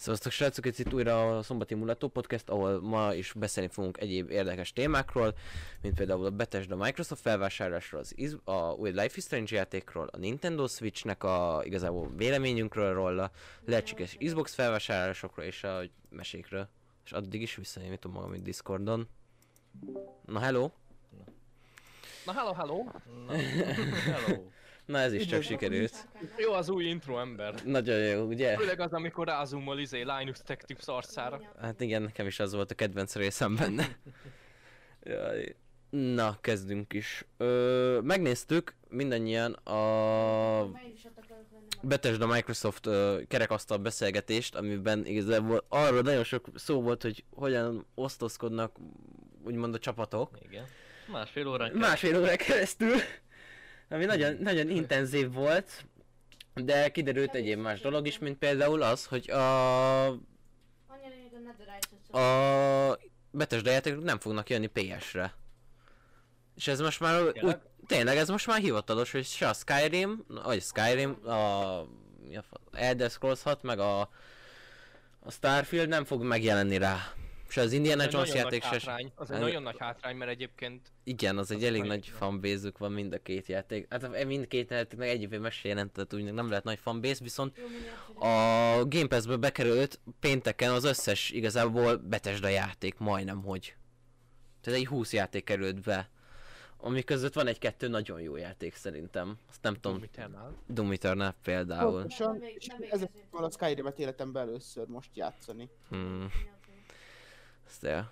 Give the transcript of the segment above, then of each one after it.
Szevasztok srácok, ez itt újra a Szombati Mulató Podcast, ahol ma is beszélni fogunk egyéb érdekes témákról, mint például a Bethesda Microsoft felvásárlásról, az iz- a új Life is Strange játékról, a Nintendo Switchnek a igazából véleményünkről róla, lehetséges Xbox felvásárlásokról és a mesékről. És addig is visszanémítom magam itt Discordon. Na hello! Na hello, hello! Na, hello. Na ez is csak sikerült. Jó az új intro ember. Nagyon jó, ugye? Főleg az, amikor rázumol izé Linus Tech Tips arcára. Hát igen, nekem is az volt a kedvenc részem benne. Jaj. Na, kezdünk is. Ö, megnéztük mindannyian a Bethesda Microsoft ö, kerekasztal beszélgetést, amiben igazából arról nagyon sok szó volt, hogy hogyan osztozkodnak úgymond a csapatok. Igen. Másfél órán Másfél órán keresztül, ami nagyon, nagyon intenzív volt, de kiderült egyéb más dolog is, mint például az, hogy a a Bethesda játékok nem fognak jönni PS-re. És ez most már úgy, Tényleg? ez most már hivatalos, hogy se a Skyrim, vagy Skyrim, a, Elder Scrolls 6, meg a, a Starfield nem fog megjelenni rá. És az Indiana egy Jones játék se... hátrány. Az egy nagyon nagy hátrány, mert egyébként Igen, az egy Az elég nagyon nagy fanbase van mind a két játék. Hát mindkét játéknak egy évvel meg se jelentett, úgy nem lehet nagy fanbase, viszont a Game Pass-be bekerült pénteken az összes igazából Bethesda játék, majdnem hogy. Tehát egy 20 játék került be. Ami között van egy-kettő nagyon jó játék szerintem. Azt nem tudom, Doom Eternal. Doom Eternal például. Pontosan, még- és nem még ezek ezért. a Skyrim-et életemben először most játszani. Hmm. El.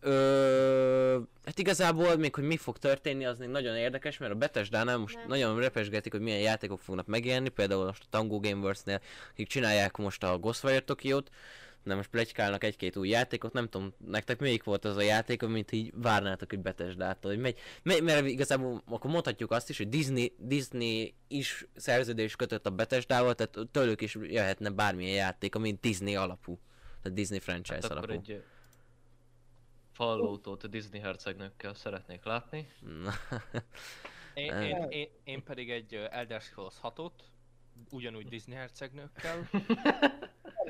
Ö, hát igazából még hogy mi fog történni, az még nagyon érdekes, mert a Bethesda-nál most Nem. nagyon repesgetik, hogy milyen játékok fognak megjelenni, például most a Tango Gameworks-nél, akik csinálják most a Ghostwire Tokyo-t, de most plegykálnak egy-két új játékot, nem tudom, nektek melyik volt az a játék, amit így várnátok, hogy Bethesda-tól, hogy megy, megy, mert igazából akkor mondhatjuk azt is, hogy Disney, Disney is szerződés kötött a Bethesda-val, tehát tőlük is jöhetne bármilyen játék, ami Disney alapú. Tehát Disney franchise Hát alapú. egy a Disney hercegnőkkel szeretnék látni. Én, én, én, én pedig egy Elder Scrolls 6-ot, ugyanúgy Disney hercegnőkkel.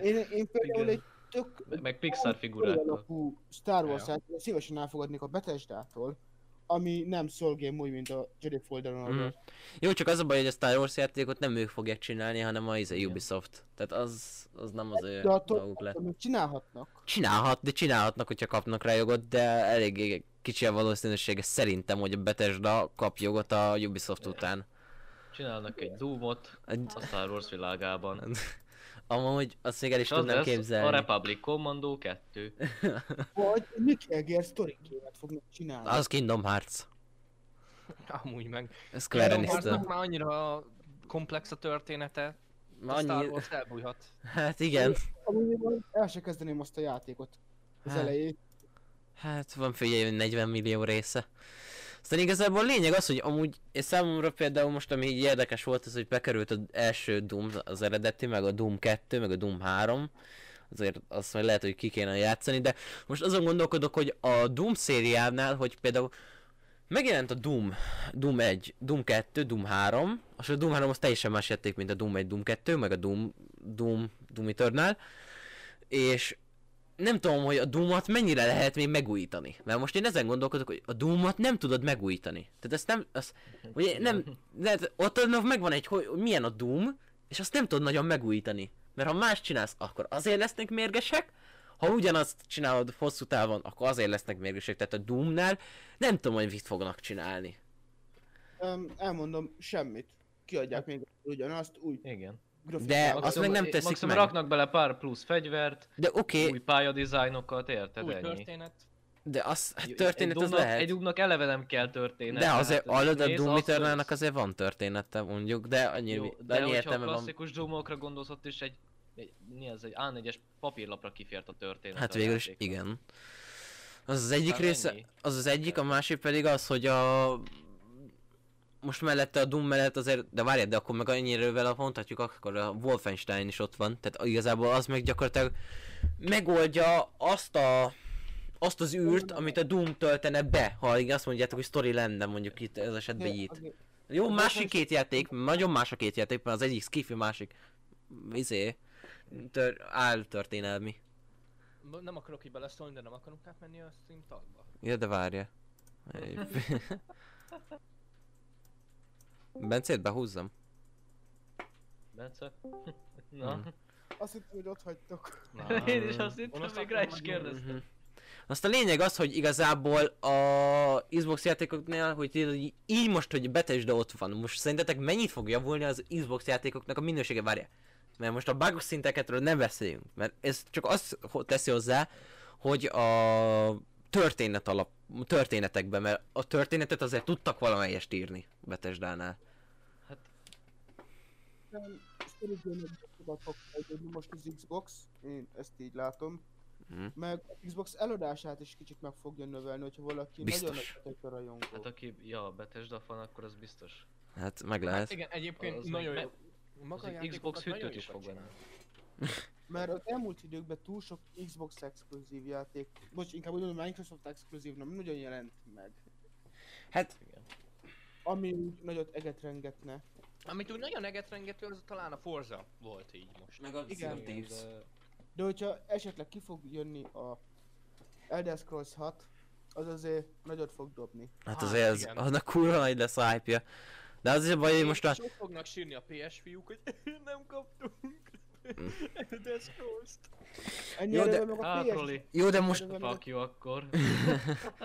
Én, én például Igen. egy tök Me- Meg Pixar figurákkal. Star Wars Ja. játékot szívesen elfogadnék a Bethesda-tól, ami nem Soul Game úgy, mint a Jedi Mhm. Order. Jó, csak az a baj, hogy a Star Wars játékot nem ők fogják csinálni, hanem a izé, Igen. Ubisoft. Tehát az, az nem az ő De attól, dolguk lett. amit csinálhatnak. Csinálhat, de csinálhatnak, hogyha kapnak rá jogot, de eléggé kicsi a valószínűsége szerintem, hogy a Bethesda kap jogot a Ubisoft után. Csinálnak egy Doomot Egy- a Star Wars világában. Amúgy azt még el is tudnám lesz a képzelni. Republic Commando 2. Vagy Metal Gear Story Game-et fognak csinálni. Az Kingdom Hearts. Amúgy meg. Square Kingdom Hearts-nak már annyira komplex a története, a Star Annyi... Wars elbújhat. Hát igen. Amúgy el se kezdeném azt a játékot. Az Hát. elejét. Hát van figyelj, hogy 40 millió része. Aztán igazából a lényeg az, hogy amúgy és számomra például most ami így érdekes volt, az, hogy bekerült az első Doom, az eredeti, meg a Doom 2, meg a Doom 3. Azért azt majd lehet, hogy ki kéne játszani, de most azon gondolkodok, hogy a Doom szériánál, hogy például megjelent a Doom, Doom 1, Doom 2, Doom 3, és a Doom 3 az teljesen más játék, mint a Doom 1, Doom 2, meg a Doom, Doom, Doom Eternal, és nem tudom, hogy a Doom-ot mennyire lehet még megújítani. Mert most én ezen gondolkodok, hogy a Doom-ot nem tudod megújítani. Tehát ezt nem, az, ugye nem, lehet, ott megvan egy, hogy milyen a Doom, és azt nem tudod nagyon megújítani. Mert ha más csinálsz, akkor azért lesznek mérgesek, ha ugyanazt csinálod hosszú távon, akkor azért lesznek mérgesek. Tehát a Doomnál nem tudom, hogy mit fognak csinálni. Um, elmondom, semmit. Kiadják még ugyanazt, új Igen. Grafikával. De azt meg nem teszik Maximum meg. raknak bele pár plusz fegyvert, De oké, új pályadizájnokat, érted Új ennyi. történet. de az hát Egy történet az Doomnak- lehet. Egy Doomnak eleve nem kell történet. De azért, tehát hallod, a Doom Eternalnak azért van története mondjuk, de annyi, Jó, de de annyi értelme van. klasszikus Doomokra gondolsz, ott is egy, egy, mi az, egy A4-es papírlapra kifért a történet. Hát végül is igen. Az az egyik Hát része, ennyi. az az egyik, a másik pedig az, hogy a... Most mellette a Doom mellett azért, de várjad, de akkor meg annyira mondhatjuk, akkor a Wolfenstein is ott van, tehát igazából az meg gyakorlatilag megoldja azt a azt az űrt, amit a Doom töltene be, ha azt mondjátok, hogy sztori lenne mondjuk itt ez esetben. Azért- Jó, másik két játék, nagyon más a két játék, mert az egyik skifi, másik izé. tör, áltörténelmi. Nem akarok így beleszólni, de nem akarunk átmenni a stream tagba. Ja, de várja. Bencét behúzzam? Bence? Na, Mhm. Azt hittem, hogy ott hagytok. Na. én is azt hittem, még rá is kérdeztem. Mhm. Azt a lényeg az, hogy igazából a Xbox játékoknál, hogy így- így most, hogy Bethesda ott van, most szerintetek mennyit fog javulni az Xbox játékoknak a minősége, várja? Mert most a bug szinteket ne beszéljünk, mert ez csak azt teszi hozzá, hogy a történet alap, történetekben, mert a történetet azért tudtak valamelyest írni Bethesda-nál. Szerintem sokat fog fejlődni most az Xbox, én ezt így látom. Mhm. Meg a Xbox eladását is kicsit meg fogja növelni, hogyha valaki Biztos. nagyon nagy rajongó. Hát aki, ja, Bethesda fan, akkor az biztos. Hát meg Hát lehet. igen, egyébként Az nagyon meg- jó. Maga az Xbox hűtőt is jókat fog venni. csinál. Mert az elmúlt időkben túl sok Xbox exkluzív játék, most inkább úgy mondom, Microsoft exkluzív nem nagyon jelent meg. Hát Igen. Ami úgy nagyot eget rengetne. Amit úgy nagyon egetrengető, az talán a Forza volt így most. meg a Igen. Thieves. de- De hogyha esetleg ki fog jönni a Elder Scrolls 6, az azért nagyot fog dobni. Hát Hát azért az, igen. annak kurva nagy lesz a hype-ja. De az is a baj, hogy most a... Sok fognak sírni a PS fiúk, hogy nem kaptunk. De Scrolls-t. Ennyi Jó, de- meg a Hát, PS... Jó, de most... fuck you akkor.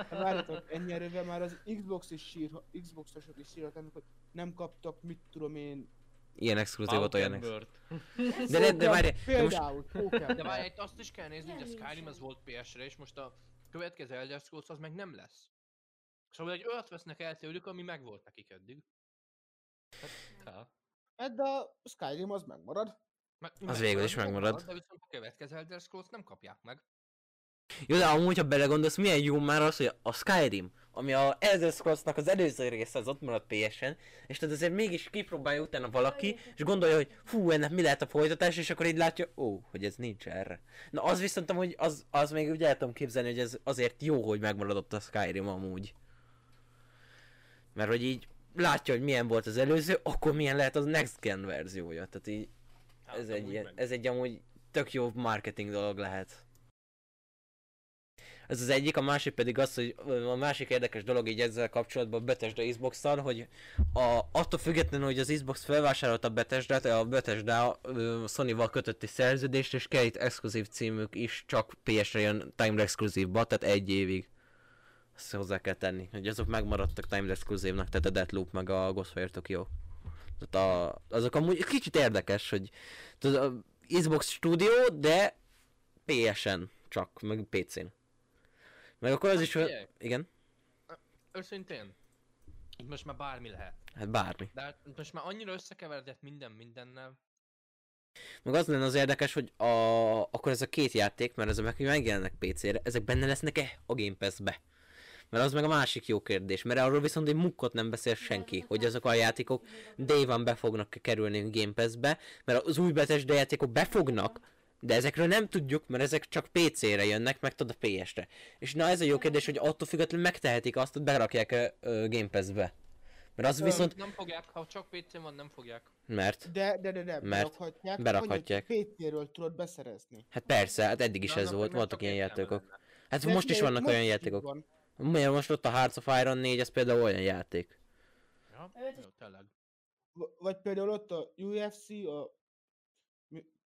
Várjatok, ennyi erővel már az Xbox is sír, Xbox-osok is sírhatnak, hogy nem kaptak, mit tudom én... Ilyen exkluzívot olyan ex... De, de, de várj, de most... Például, Pókember. De várj, azt is kell nézni, hogy a Skyrim az volt PS-re, és most a következő Elder Scrolls az meg nem lesz. Szóval egy olyat vesznek el tőlük, ami megvolt nekik eddig. Ká. Hát de a Skyrim az megmarad. Meg, Az végül is megmarad. De viszont a következő Elder Scrolls nem kapják meg. Jó, de amúgy, ha belegondolsz, milyen jó már az, hogy a Skyrim, ami a Elder Scrolls-nak az előző része, az ott maradt PS-en, és tehát azért mégis kipróbálja utána valaki, és gondolja, hogy fú, ennek mi lehet a folytatás, és akkor így látja, ó, hogy ez nincs erre. Na az viszont amúgy, az, az még úgy el tudom képzelni, hogy ez azért jó, hogy megmaradott a Skyrim amúgy. Mert hogy így látja, hogy milyen volt az előző, akkor milyen lehet az Next Gen verziója. Tehát így Hát, ez egy, ilyen- meg. ez egy amúgy tök jó marketing dolog lehet. Ez az egyik, a másik pedig az, hogy a másik érdekes dolog így ezzel kapcsolatban a Bethesda Xbox-szal, hogy a, attól függetlenül, hogy az Xbox felvásárolta a Bethesda-t, a Bethesda ö, Sony-val kötött egy szerződést, és két exkluzív címük is csak PS-re jön Time Exclusive-ba, tehát egy évig. Ezt hozzá kell tenni, hogy azok megmaradtak Time Exclusive-nak, tehát a Deathloop meg a Ghostwire Tokyo. Tehát a, azok amúgy kicsit érdekes, hogy tudod, a Xbox Studio, de PS-en csak, meg PC-n. Meg akkor az Hát is, hogy... Igen? Őszintén, itt most már bármi lehet. Hát bármi. De hát most már annyira összekeveredett minden mindennel. Meg az lenne az érdekes, hogy a, akkor ez a két játék, mert ezek meg megjelennek PC-re, ezek benne lesznek-e a Game Pass-be? Mert az meg a másik jó kérdés, mert arról viszont egy mukkot nem beszél senki, hogy azok a játékok day van be fognak kerülni a Game Pass-be, mert az új Bethesda játékok befognak, de ezekről nem tudjuk, mert ezek csak PC-re jönnek, meg tudod a PS-re. És na ez a jó kérdés, hogy attól függetlenül megtehetik azt, hogy berakják a Game Pass-be. Mert az viszont... Nem fogják, ha csak PC van, nem fogják. Mert... De, de, de, de, Mert berakhatják. berakhatják. PC-ről tudod beszerezni. Hát persze, hát eddig is De ez volt, voltak ilyen játékok. Hát De most is vannak most olyan játékok. van. Miért most ott a Hearts of Iron 4, ez például olyan játék. Ja, jó, tényleg. V- Vagy például ott a UFC, a...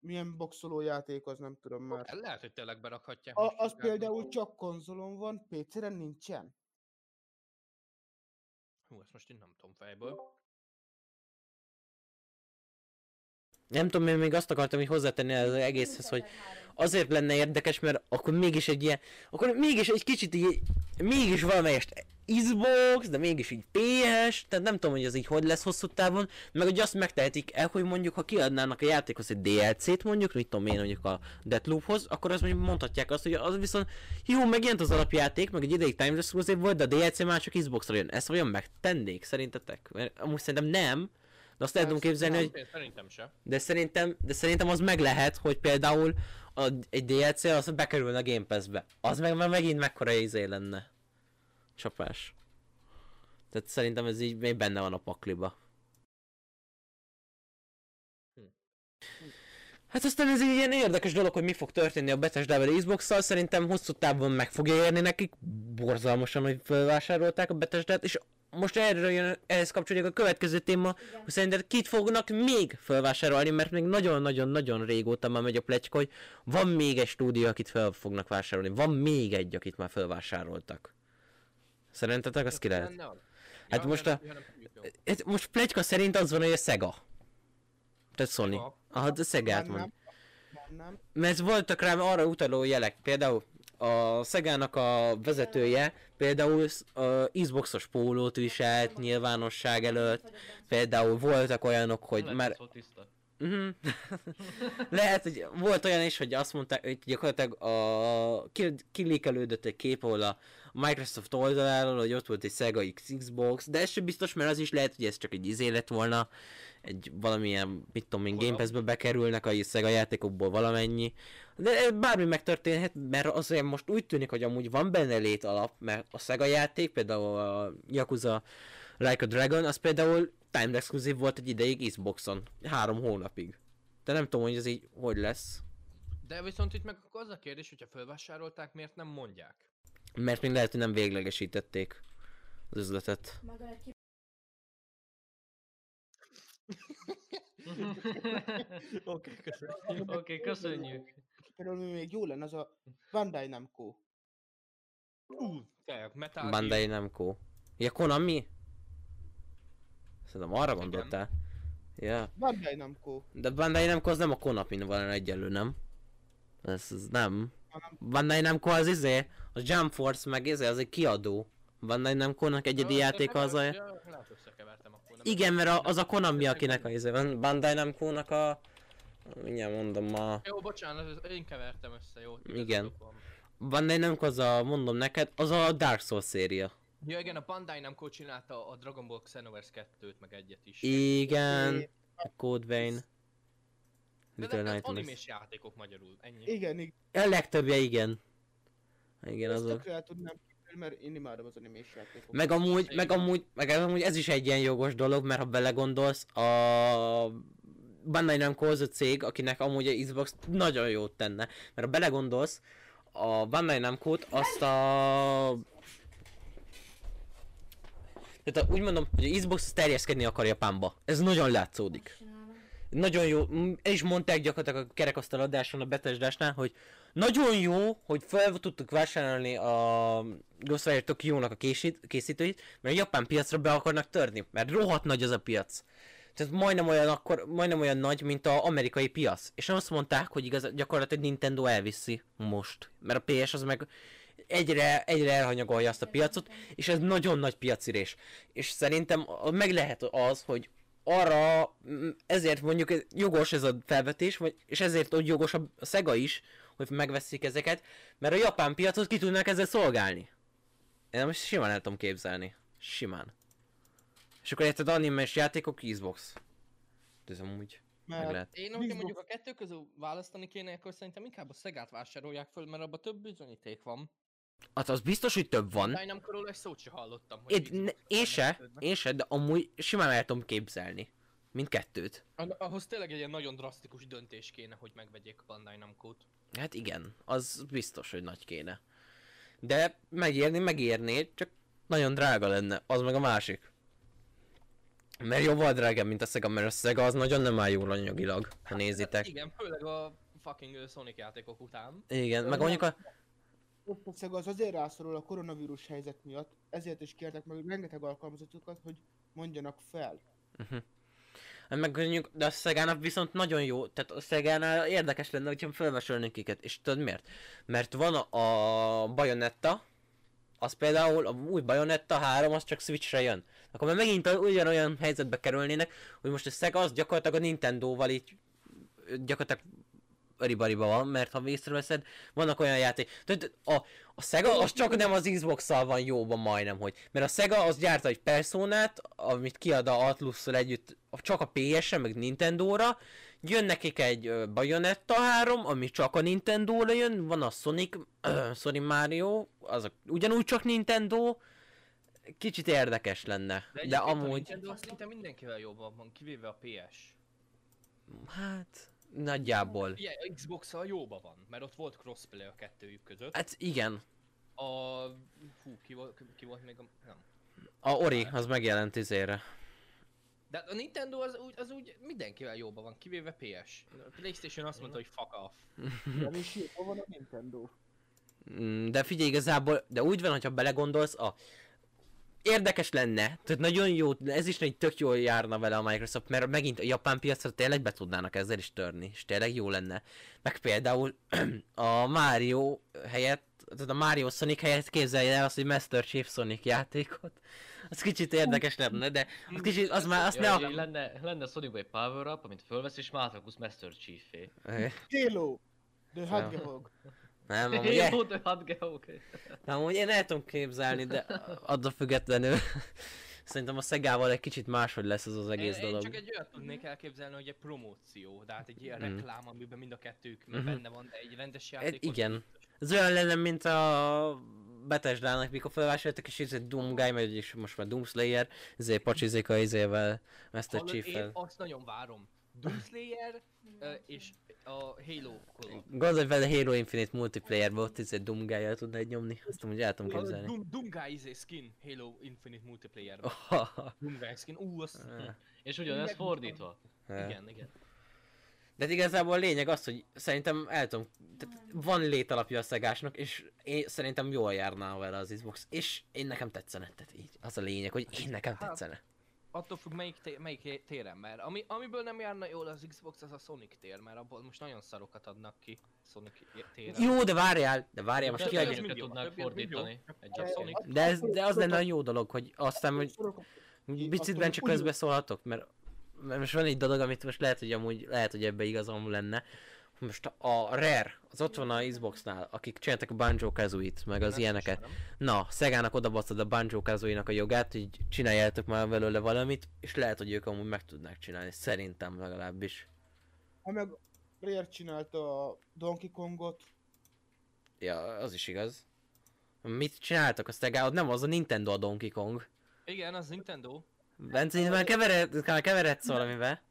Mi, milyen boxoló játék, az nem tudom már. El Lehet, hogy tényleg berakhatják. A, az például csak konzolon van, PC-re nincsen. Hú, ezt most én nem tudom fejből. Nem tudom, én még azt akartam így hozzátenni az egészhez, hogy azért lenne érdekes, mert akkor mégis egy ilyen, akkor mégis egy kicsit így, mégis valamelyest Xbox, de mégis így PS, tehát nem tudom, hogy az így hogy lesz hosszú távon, meg hogy azt megtehetik el, hogy mondjuk, ha kiadnának a játékhoz egy DLC-t mondjuk, mit tudom én mondjuk a Deathloophoz, akkor azt mondjuk mondhatják azt, hogy az viszont jó, megjelent az alapjáték, meg egy ideig Time Exclusive volt, de a DLC már csak Xbox-ra jön. Ezt vajon megtennék szerintetek? Mert amúgy szerintem nem, de azt el tudom képzelni, nem. hogy Szerintem se. de szerintem, de szerintem az meg lehet, hogy például a, egy DLC az bekerülne a Game Pass-be. Az meg már megint mekkora izé lenne. Csapás. Tehát szerintem ez így még benne van a pakliba. Hát aztán ez egy ilyen érdekes dolog, hogy mi fog történni a Bethesda-vel Xbox-szal, szerintem hosszú távon meg fogja érni nekik, borzalmasan, hogy felvásárolták a Bethesda-t, és most erre jön, ehhez kapcsolódik a következő téma, Igen. hogy szerinted kit fognak még felvásárolni, mert még nagyon-nagyon-nagyon régóta már megy a pletyka, hogy van még egy stúdió, akit fel fognak vásárolni, van még egy, akit már felvásároltak. Szerintetek az ki lehet? Hát Ja, most ja, a- nem. Ez most pletyka szerint az van, hogy a Sega. Tehát Sony. Aha, Szegát Nem, mond. nem, nem. Mert voltak rám arra utaló jelek, például a Szegának a vezetője például a Xboxos pólót viselt nyilvánosság előtt, például voltak olyanok, hogy Lehet, már... Mhm. Lehet, hogy volt olyan is, hogy azt mondták, hogy gyakorlatilag a... ki- kilékelődött egy kép, ahol a Microsoft oldaláról, hogy ott volt egy Sega X Xbox, de ez sem biztos, mert az is lehet, hogy ez csak egy izé lett volna, egy valamilyen, mit tudom én, Game Pass-be bekerülnek a Sega játékokból valamennyi. De bármi megtörténhet, mert azért most úgy tűnik, hogy amúgy van benne lét alap, mert a Sega játék, például a Yakuza Like a Dragon, az például timed exclusive volt egy ideig Xboxon, három hónapig. De nem tudom, hogy ez így hogy lesz, De viszont itt meg az a kérdés, hogyha felvásárolták, miért nem mondják? Mert még lehet, hogy nem véglegesítették az üzletet. Meg a ki... Oké. Oké, köszönjük. Például mi még jó lenne, az a Bandai Namco. Ú, te, Metal Bandai Namco. Ja, Konami? Szerintem arra gondoltál. Ja. Bandai Namco. De Bandai Namco az nem a Konami van egyelő, nem? Ez, ez nem. Bandai Namco az izé, a Jump Force meg izé, az egy kiadó. Bandai Namco-nak egyedi Ja, játéka az a... Ja, lehet összekevertem akkor. nem Igen, mert a, az a Konami, akinek a izé van. Bandai Namco-nak a... Mindjárt mondom a... Jó, bocsánat, ez- én kevertem össze, jó. Igen. van. Bandai Namco az a, mondom neked, az a Dark Souls széria. Ja igen, a Bandai Namco csinálta a Dragon Ball Xenoverse 2-t, meg egyet is. Igen. Code Vein. De Little ezek Nightmares. animés játékok magyarul, ennyi. Igen, igen. A legtöbbje igen. Igen, Ezt azok. el tudnám mert én imádom az animés játékokat. Meg amúgy, meg amúgy, meg amúgy ez is egy ilyen jogos dolog, mert ha belegondolsz, a Bandai Namco az a cég, akinek amúgy a Xbox nagyon jót tenne. Mert ha belegondolsz, a Bandai namco azt a... Tehát a- úgy mondom, hogy a Xbox terjeszkedni akar Japánba. Ez nagyon látszódik. Nagyon jó, el is mondták gyakorlatilag a kerekasztal adáson a Bethesdásnál, hogy nagyon jó, hogy fel tudtuk vásárolni a Ghostwire Tokyo-nak a készítőit, mert a japán piacra be akarnak törni, mert rohadt nagy az a piac. Tehát majdnem olyan, akkor, majdnem olyan nagy, mint az amerikai piac. És azt mondták, hogy igaz, gyakorlatilag Nintendo elviszi most. Mert a PS az meg egyre, egyre elhanyagolja azt a piacot, és ez nagyon nagy piacirés. És szerintem meg lehet az, hogy arra, ezért mondjuk jogos ez a felvetés, vagy, és ezért hogy jogos a Sega is, hogy megveszik ezeket, mert a japán piacot ki tudnak ezzel szolgálni. Én most simán el tudom képzelni. Simán. És akkor érted animes játékok Xbox. De ez amúgy meg Mert lehet. Én hogyha mondjuk a kettő közül választani kéne, akkor szerintem inkább a Szegát vásárolják föl, mert abban több bizonyíték van. Hát az biztos, hogy több van. Bandai Namco róla egy szót se hallottam. hogy Én, ne, én se, én se, de amúgy simán el tudom képzelni. Mindkettőt. Ah- Ahhoz tényleg egy ilyen nagyon drasztikus döntés kéne, hogy megvegyék a Bandai Namco-t. Hát igen, az biztos, hogy nagy kéne. De megérni, megérné, csak nagyon drága lenne, az meg a másik. Mert jóval drágább, mint a Sega, mert a Sega az nagyon nem áll jól anyagilag, ha nézitek. Igen, főleg a fucking Sonic játékok után. Igen, meg mondjuk a... ott a Sega az azért rászorul a koronavírus helyzet miatt, ezért is kértek meg rengeteg alkalmazottakat, hogy mondjanak fel. Hát meg mondjuk, de a Szegának viszont nagyon jó, tehát a Szegánál érdekes lenne, hogyha felvásárolnék őket, és tudod miért? Mert van a, a Bayonetta, az például, a új Bayonetta 3, az csak Switchre jön. Akkor már megint ugyanolyan helyzetbe kerülnének, hogy most a Sega az gyakorlatilag a Nintendo-val így gyakorlatilag öribariba van, mert ha észreveszed, vannak olyan játék. Tehát a, a Sega az csak nem az Xbox-szal van jóban majdnem, hogy. Mert a Sega az gyárta egy Personát, amit kiad a Atlus-szal együtt, csak a PS-re, meg Nintendo-ra. Jön nekik egy Bayonetta 3, ami csak a Nintendo-ra jön, van a Sonic, ö, Sonic Mario, az a, ugyanúgy csak Nintendo. Kicsit érdekes lenne, de, de egyébként A amúgy, Nintendo szinte mindenkivel jobban van, kivéve a PS. hát, Nagyjából. Ugye, a Xbox-al jóba van, mert ott volt crossplay a kettőjük között. Hát igen. A... Hú, ki volt, ki volt még a... Nem. A Ori, az megjelent izére. De a Nintendo az úgy, az úgy mindenkivel jóban van, kivéve PS. A Playstation azt mondta, hogy fuck off. Nem is jó van a Nintendo. Mm, De figyelj igazából, de úgy van, hogyha belegondolsz, a érdekes lenne, tehát nagyon jó, ez is egy tök jól járna vele a Microsoft, mert megint a japán piacra tényleg be tudnának ezzel is törni, és tényleg jó lenne. Meg például a Mario helyett, tehát a Mario Sonic helyett képzelje el azt, hogy Master Chief Sonic játékot. Az kicsit érdekes lenne, de az kicsit, az már, azt Ja, ne hogy a... lenne, lenne Sonic egy power up, amit fölvesz és már Master Chief-é. Halo! The Hedgehog. Nem, amúgy, e- Jó, de hát ge- oké. nem, amúgy én el tudom képzelni, de attól függetlenül szerintem a Szegával egy kicsit máshogy lesz az az egész én, én dolog. csak egy olyat tudnék elképzelni, hogy egy promóció, de hát egy ilyen Mm. reklám, amiben mind a kettők Mhm. benne van, de egy rendes Hát játék. igen. Ez olyan lenne, mint a Bethesda-nak, mikor felvásároltak, és ez egy Doom Guy, vagy is most már Doom Slayer, ezért pacsizik a izével, Master Hallod, én Chief-fel. azt nagyon várom. Doom Slayer ö, és a Halo collab. Gondolj vele Halo Infinite multiplayer ott izé Doom guy tudnád nyomni, azt úgy el tudom képzelni. Doom, Doom Guy izé skin, Halo Infinite multiplayer. Oh, Doom Guy skin, ú, az... És ugyanez fordítva. Igen, igen. De hát igazából a lényeg az, hogy szerintem el tudom, tehát van létalapja a szegásnak, és én szerintem jól járná vele az Xbox, és én nekem tetszene, tehát így, az a lényeg, hogy én nekem Hát, tetszene. Attól függ melyik, té- melyik téren, mert ami, amiből nem járna jól az Xbox, az a Sonic tér, mert abból most nagyon szarokat adnak ki Sonic téren. Jó, de várjál, de várjál, most jó, tudnák fordítani. Egy Sonic. De ez, de az lenne a jó dolog, hogy aztán, hogy Picitben csak közbeszólhatok, mert, mert most van egy dolog, amit most lehet, hogy amúgy, lehet, hogy ebbe igazam lenne. Most a Rare, az ott van a Xboxnál, akik csináltak a Banjo Kazooie-t, meg az ilyeneket. Na, Szegának odabasztad a Banjo kazooie a jogát, hogy csináljátok már belőle valamit, és lehet, hogy ők amúgy meg tudnák csinálni, szerintem legalábbis. Ha meg Rare csinálta a Donkey Kongot, Ja, az is igaz. Mit csináltak a? Ott nem az a Nintendo a Donkey Kong. Igen, az Nintendo. Bence, már kevered, már keveredsz valamivel.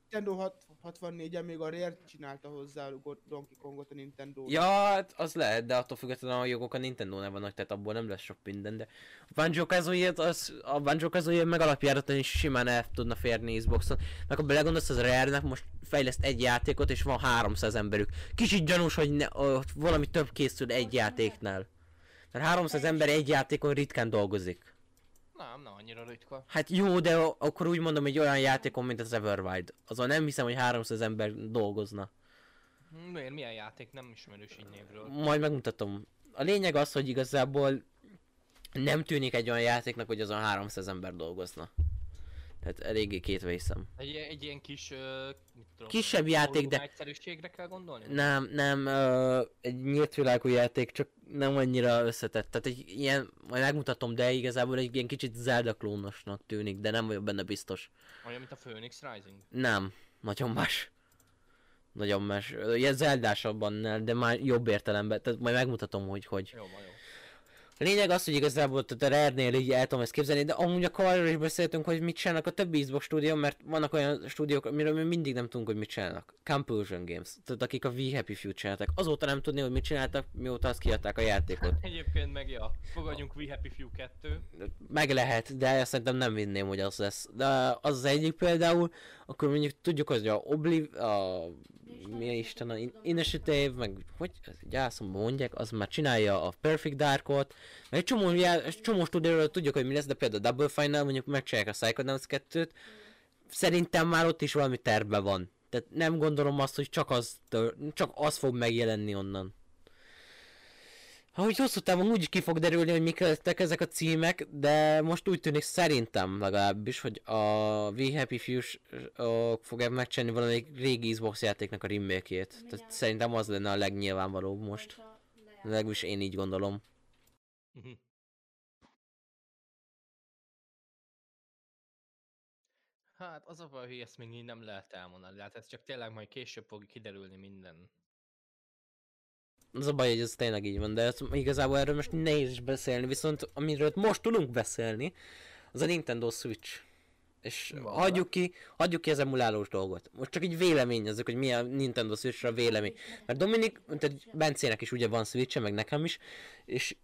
Nintendo 6 64-en még a Rare csinálta hozzá Donkey Kongot a Nintendo. Ja, hát az lehet, de attól függetlenül a jogok a Nintendo-nál vannak, tehát abból nem lesz sok minden, de a banjo kazooie az, a banjo kazooie meg alapjáraton is simán el tudna férni Xboxon. Meg ha belegondolsz, az Rare-nek most fejleszt egy játékot, és van 300 emberük. Kicsit gyanús, hogy ne, ott valami több készül egy játéknál. Mert 300 ember egy játékon ritkán dolgozik. Nem, nem annyira ritka. Hát jó, de akkor úgy mondom, hogy olyan játékon, mint az Everwild. Azon nem hiszem, hogy 300 ember dolgozna. Hm, Miért, milyen játék? Nem ismerős így névről. Majd megmutatom. A lényeg az, hogy igazából nem tűnik egy olyan játéknak, hogy azon 300 ember dolgozna. Tehát eléggé kétve hiszem. Egy, egy ilyen kis... Uh, mit tudom, Kisebb játék, de Egyszerűségre kell gondolni? nem, nem, ö, egy nyílt világú játék, csak nem annyira összetett. Tehát egy ilyen, majd megmutatom, de igazából egy ilyen kicsit Zelda klónosnak tűnik, de nem vagyok benne biztos. Olyan, mint a Phoenix Rising. Nem, nagyon más. Nagyon más. Ilyen Zeldásabban, de már jobb értelemben. Tehát majd megmutatom, hogy hogy. Jó, jó. Lényeg az, hogy igazából a Rare-nél így el tudom ezt képzelni, de amúgy a arról is beszéltünk, hogy mit csinálnak a többi Xbox stúdió, mert vannak olyan stúdiók, amiről mi mindig nem tudunk, hogy mit csinálnak. Compulsion Games, tehát akik a We Happy Few csináltak. Azóta nem tudni, hogy mit csináltak, mióta azt kiadták a játékot. Egyébként meg ja, fogadjunk We Happy Few 2. Meg lehet, de szerintem nem vinném, hogy az lesz. De az az egyik például, akkor mondjuk tudjuk, hogy a Obliv, a mi a Isten, a In- Initiative, meg hogy gyászomban mondják, az már csinálja a Perfect Darkot, meg egy csomó, egy csomó stúdióról tudjuk, hogy mi lesz, de például a Double Fine-nál mondjuk megcsinálják a Psychonauts 2-t, szerintem már ott is valami terve van. Tehát nem gondolom azt, hogy csak az, tör- csak az fog megjelenni onnan. Ahogy hosszú távon úgy ki fog derülni, hogy mik lettek ezek a címek, de most úgy tűnik szerintem legalábbis, hogy a We Happy Few fogják megcsinálni valami régi Xbox játéknak a remake-ét. Tehát szerintem az lenne a legnyilvánvalóbb most. Legalábbis én így gondolom. Mhm. Hát az a baj, hogy ezt még így nem lehet elmondani, hát ez csak tényleg majd később fog kiderülni minden. Az a baj, hogy ez tényleg így van, de ez, igazából erről most nehéz is beszélni, viszont amiről most tudunk beszélni, az a Nintendo Switch. És Van hagyjuk ki, hagyjuk ki az emulálós dolgot. Most csak így véleményezzük, hogy mi a Nintendo switch a vélemény. Mert Dominik, tehát Bencének is ugye van switch meg nekem is, és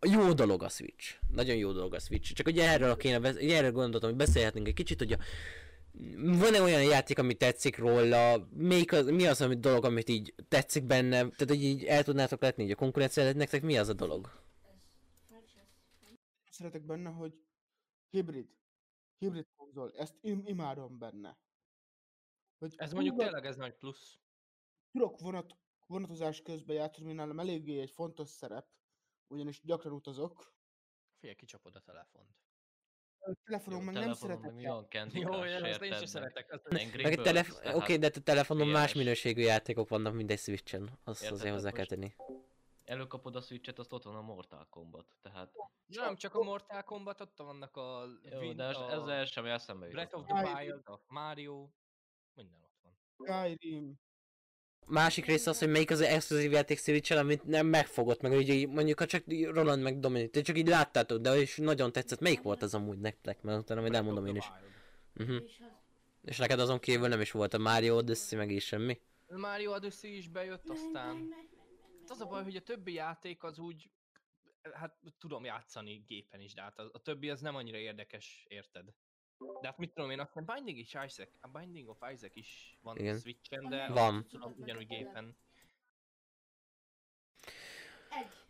jó dolog a Switch. Nagyon jó dolog a Switch. Csak ugye erről kéne, erről gondoltam, hogy beszélhetnénk egy kicsit, hogy a, van-e olyan játék, ami tetszik róla, melyik az, mi az a dolog, amit így tetszik benne, tehát hogy így el tudnátok látni így a konkurencia, nektek mi az a dolog? Szeretek benne, hogy hibrid. Hibrid konzol. Ezt im- imádom benne. Hogy Ez mondjuk kurva tényleg ez nagy plusz. tudok vonat, vonatozás közben játszani, ami nálam eléggé egy fontos szerep, ugyanis gyakran utazok. Figyelj, kicsapod a telefont. A telefonon meg nem szeretek Candy Jó, én sem szeretek. Meg telef- tehát oké, de a telefonon más minőségű játékok vannak, mint egy Switchen. Azt azért hozzá kell tenni. Előkapod a Switch-et, azt ott van a Mortal Kombat, tehát... Nem csak a Mortal Kombat, ott vannak a... Jó, Win- de ez- a ezzel sem eszembe Breath of jutott. the. Wild, a Mario, minden ott van. Skyrim. Másik része az, hogy melyik az exkluzív játék switch amit nem megfogott, meg ugye így mondjuk ha csak Roland meg Dominik, te csak így láttátok, de és nagyon tetszett, melyik volt az amúgy nektek, mert utána majd elmondom én is. Uh-huh. És neked azon kívül nem is volt a Mario Odyssey, meg is semmi? Mario Odyssey is bejött, aztán... Hát az a baj, hogy a többi játék az úgy... Hát tudom játszani gépen is, de hát a, a többi az nem annyira érdekes, érted? De hát mit tudom én, aztán Binding is Isaac, a Binding of Isaac is van Igen. Switchen, de Van. tudom ugyanúgy gépen.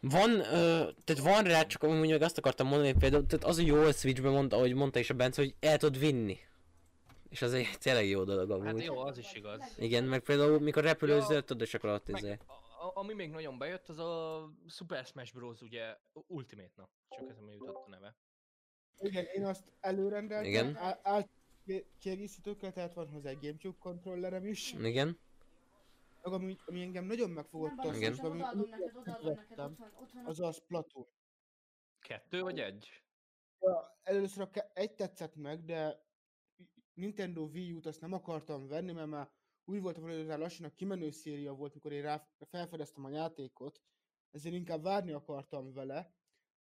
Van, ö, tehát van rá, csak amúgy meg azt akartam mondani, hogy például, tehát az a jó a Switchben mondta, ahogy mondta is a Bence, hogy el tudod vinni. És az egy tényleg jó dolog amúgy. Hát jó, az is igaz. Igen, meg például mikor repülőzöl, Ja, tudod, és akkor ott izé. A, a, ami még nagyon bejött, az a Super Smash Bros. ugye Ultimate, na, csak eszembe jutott a neve. Igen, én azt előrendeltem. Igen. Á- Át kiegészítőkkel, tehát van hozzá egy Gamecube kontrollerem is. Igen. Meg ami, ami engem nagyon megfogott Nem azt, most ami, odaadom neked, odaadom neked, ott van, ott van. az a Splatoon. Kettő vagy egy? Ja, először a ke- egy tetszett meg, de Nintendo Wii U-t azt nem akartam venni, mert már úgy voltam, hogy ez lassan a kimenő széria volt, mikor én rá felfedeztem a játékot, ezért inkább várni akartam vele.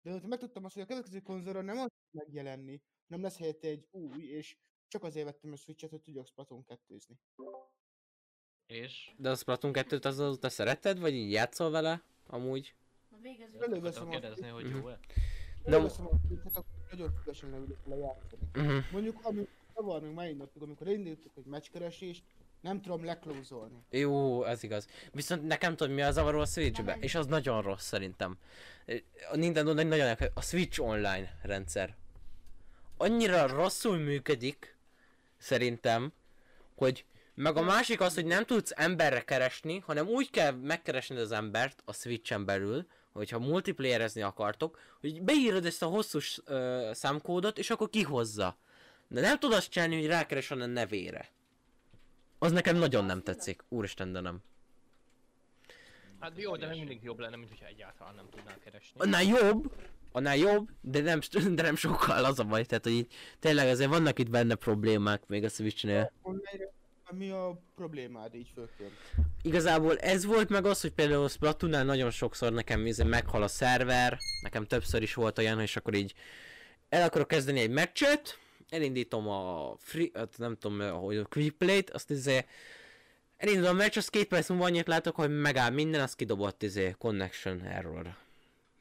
De ott megtudtam azt, hogy a következő konzolra nem az megjelenni, nem lesz helyette egy új, és csak azért vettem a Switch-et, hogy tudjak Splatoon 2 És... De a Splatoon 2-t az azóta szereted, vagy így játszol vele? Amúgy? Na végezzük. Előveszem kérdezni, hogy Mhm. jó-e? De- Előveszem a Switch-et, akkor nagyon szívesen leülök vele játszani. Uh-huh. Mondjuk, ami zavar még mai napig, amikor elindítottuk egy meccskeresést, nem tudom leklózolni. Jó, ez igaz. Viszont nekem tudod mi a zavaró a Switchbe, és az nagyon rossz szerintem. A Nintendo nagyon elke- a Switch online rendszer. Annyira rosszul működik, szerintem, hogy meg a másik az, hogy nem tudsz emberre keresni, hanem úgy kell megkeresned az embert a Switchen belül, hogyha multiplayerezni akartok, hogy beírod ezt a hosszú ö, számkódot, és akkor kihozza. De nem tudod azt csinálni, hogy rákeres a nevére. Az nekem nagyon nem tetszik. Úristen, de nem. Hát jó, de nem mindig jobb lenne, mint hogyha egyáltalán nem tudnál keresni. Annál jobb, annál jobb, de nem, de nem sokkal az a baj, tehát hogy tényleg azért vannak itt benne problémák még a Switchnél. Mi a problémád így főként? Igazából ez volt meg az, hogy például a Splatoonnál nagyon sokszor nekem izé meghal a szerver, nekem többször is volt olyan, és akkor így el akarok kezdeni egy meccset, elindítom a free, hát nem tudom, hogy a quick play-t, azt izé elindítom a meccs, azt két perc múlva annyit látok, hogy megáll minden, az kidobott izé connection error.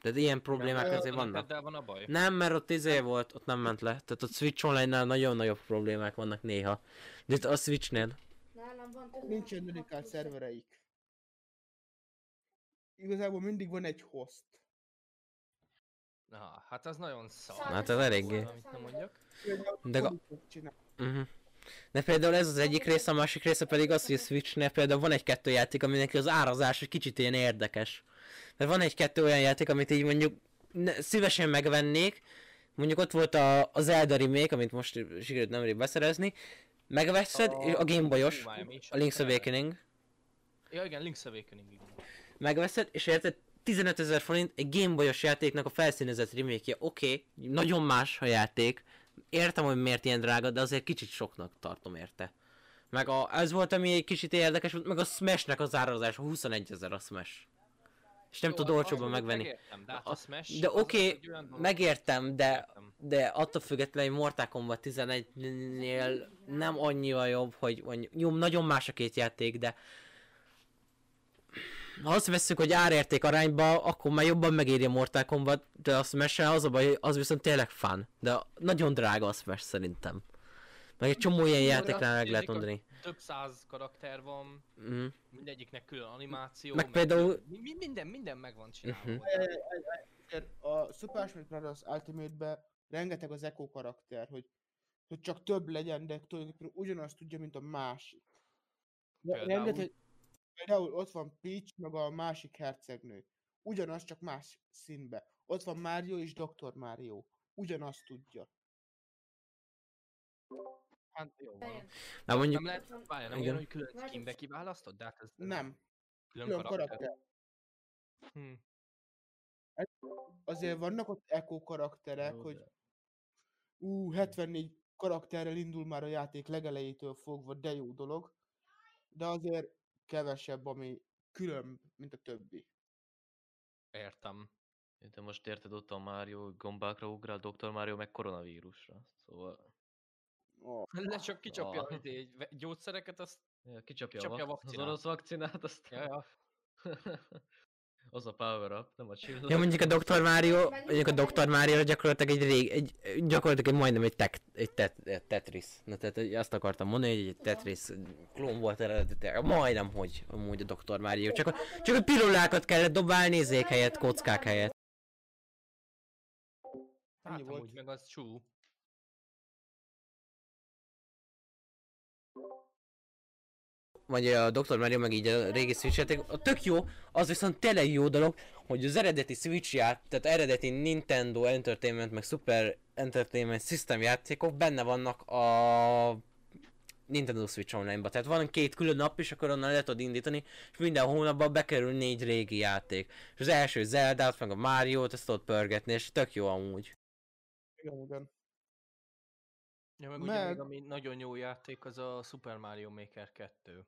Tehát ilyen problémák Ö, azért vannak. De van a baj. Nem, mert ott izé volt, ott nem ment le. Tehát ott Switch Online-nál nagyon nagyobb problémák vannak néha. De itt a Switchnél. Nálam van. Nincsen dedikált szervereik. Igazából mindig van egy host. Na, hát az nagyon szar. Hát ez eléggé. De csinál. Uh-huh. De például ez az egyik része, a másik része pedig az, hogy a Switchnél például van egy-kettő játék, aminek az árazás egy kicsit ilyen érdekes. Mert van egy-kettő olyan játék, amit így mondjuk ne, szívesen megvennék, mondjuk ott volt a, az Zelda remake, amit most sikerült nemrég beszerezni, megveszed, és a Game Boy-os, Hú, már mi is a Link's? Awakening, Ja igen, Link's Awakening, igen. megveszed, és érted 15 ezer forint egy Game Boy-os játéknak a felszínezett remake Oké, okay, nagyon más a játék. Értem, hogy miért ilyen drága, de azért kicsit soknak tartom érte. Meg a, ez volt, ami egy kicsit érdekes volt, meg a Smashnek az árazása, 21 ezer a Smash. És nem Jó, tud olcsóban megvenni. Megértem, de hát a Smash De oké, dolog- megértem, de, de attól függetlenül Mortal Kombat 11-nél nem annyira jobb, hogy mondjuk, jó, nagyon más a két játék, de ha azt vesszük, hogy árérték arányba, akkor már jobban megéri a Mortal Kombat, de a smash az a baj, az viszont tényleg fun. De nagyon drága a Smash szerintem. Meg egy csomó ilyen játéknál meg lehet mondani. Több száz karakter van, Mm. mindegyiknek külön animáció. Meg például- mi, mi, minden, minden meg van csinálva. Mhm. hozzá. Azért A Super Smash Bros. Ultimate-be rengeteg az Echo karakter, hogy, hogy csak több legyen, de tulajdonképpen ugyanazt tudja, mint a másik. Például? Rengeteg, például ott van Peach, meg a másik hercegnő. Ugyanaz, csak más színbe. Ott van Mario és Dr. Mario. Ugyanazt tudja. Hát jó van. Bejön. Na mondjuk, Nem lehet, várjál, nem Igen. olyan, hogy külön skinbe kiválasztod? De hát ez Nem, külön, külön karakter. karakter. Hm. Azért vannak ott Echo karakterek, Jó, hogy ú, 74 karakterrel indul már a játék legelejétől fogva, de jó dolog. De azért kevesebb, ami külön, mint a többi. Értem. De most érted, ott a Mario gombákra ugrál, Dr. Mario meg koronavírusra. Szóval... Oh. Le csak kicsapja a izé, ve- gyógyszereket, azt... Ja, kicsapja Csapja a, a vak- az vakcinát. orosz vakcinát, aztán... Ja, ja. az a power up, nem a csillag. ja mondjuk a Dr. Mario, mondjuk a Dr. Mario gyakorlatilag egy rég, egy, gyakorlatilag egy majdnem egy, tek, egy tet, egy Tetris. Na tehát azt akartam mondani, hogy egy Tetris klón volt eredetileg. Majdnem, hogy amúgy a Dr. Mario. Csak, a, csak a pirullákat kellett dobálni, nézék helyett, kockák helyett. Hát Ennyi volt. meg az csú. Vagy a Dr. Mario, meg így a régi Switch játék, a tök jó, az viszont tényleg jó dolog, hogy az eredeti Switch ját, tehát eredeti Nintendo Entertainment, meg Super Entertainment System játékok benne vannak a Nintendo Switch Online-ba. Tehát van két külön nap is, akkor onnan le tudod indítani, és minden hónapban bekerül négy régi játék. És az első Zelda-t, meg a Mario-t, ezt tudod pörgetni, és tök jó amúgy. Igen, igen. Ja, meg, ugye még Meg- ami nagyon jó játék, az a Super Mario Maker 2.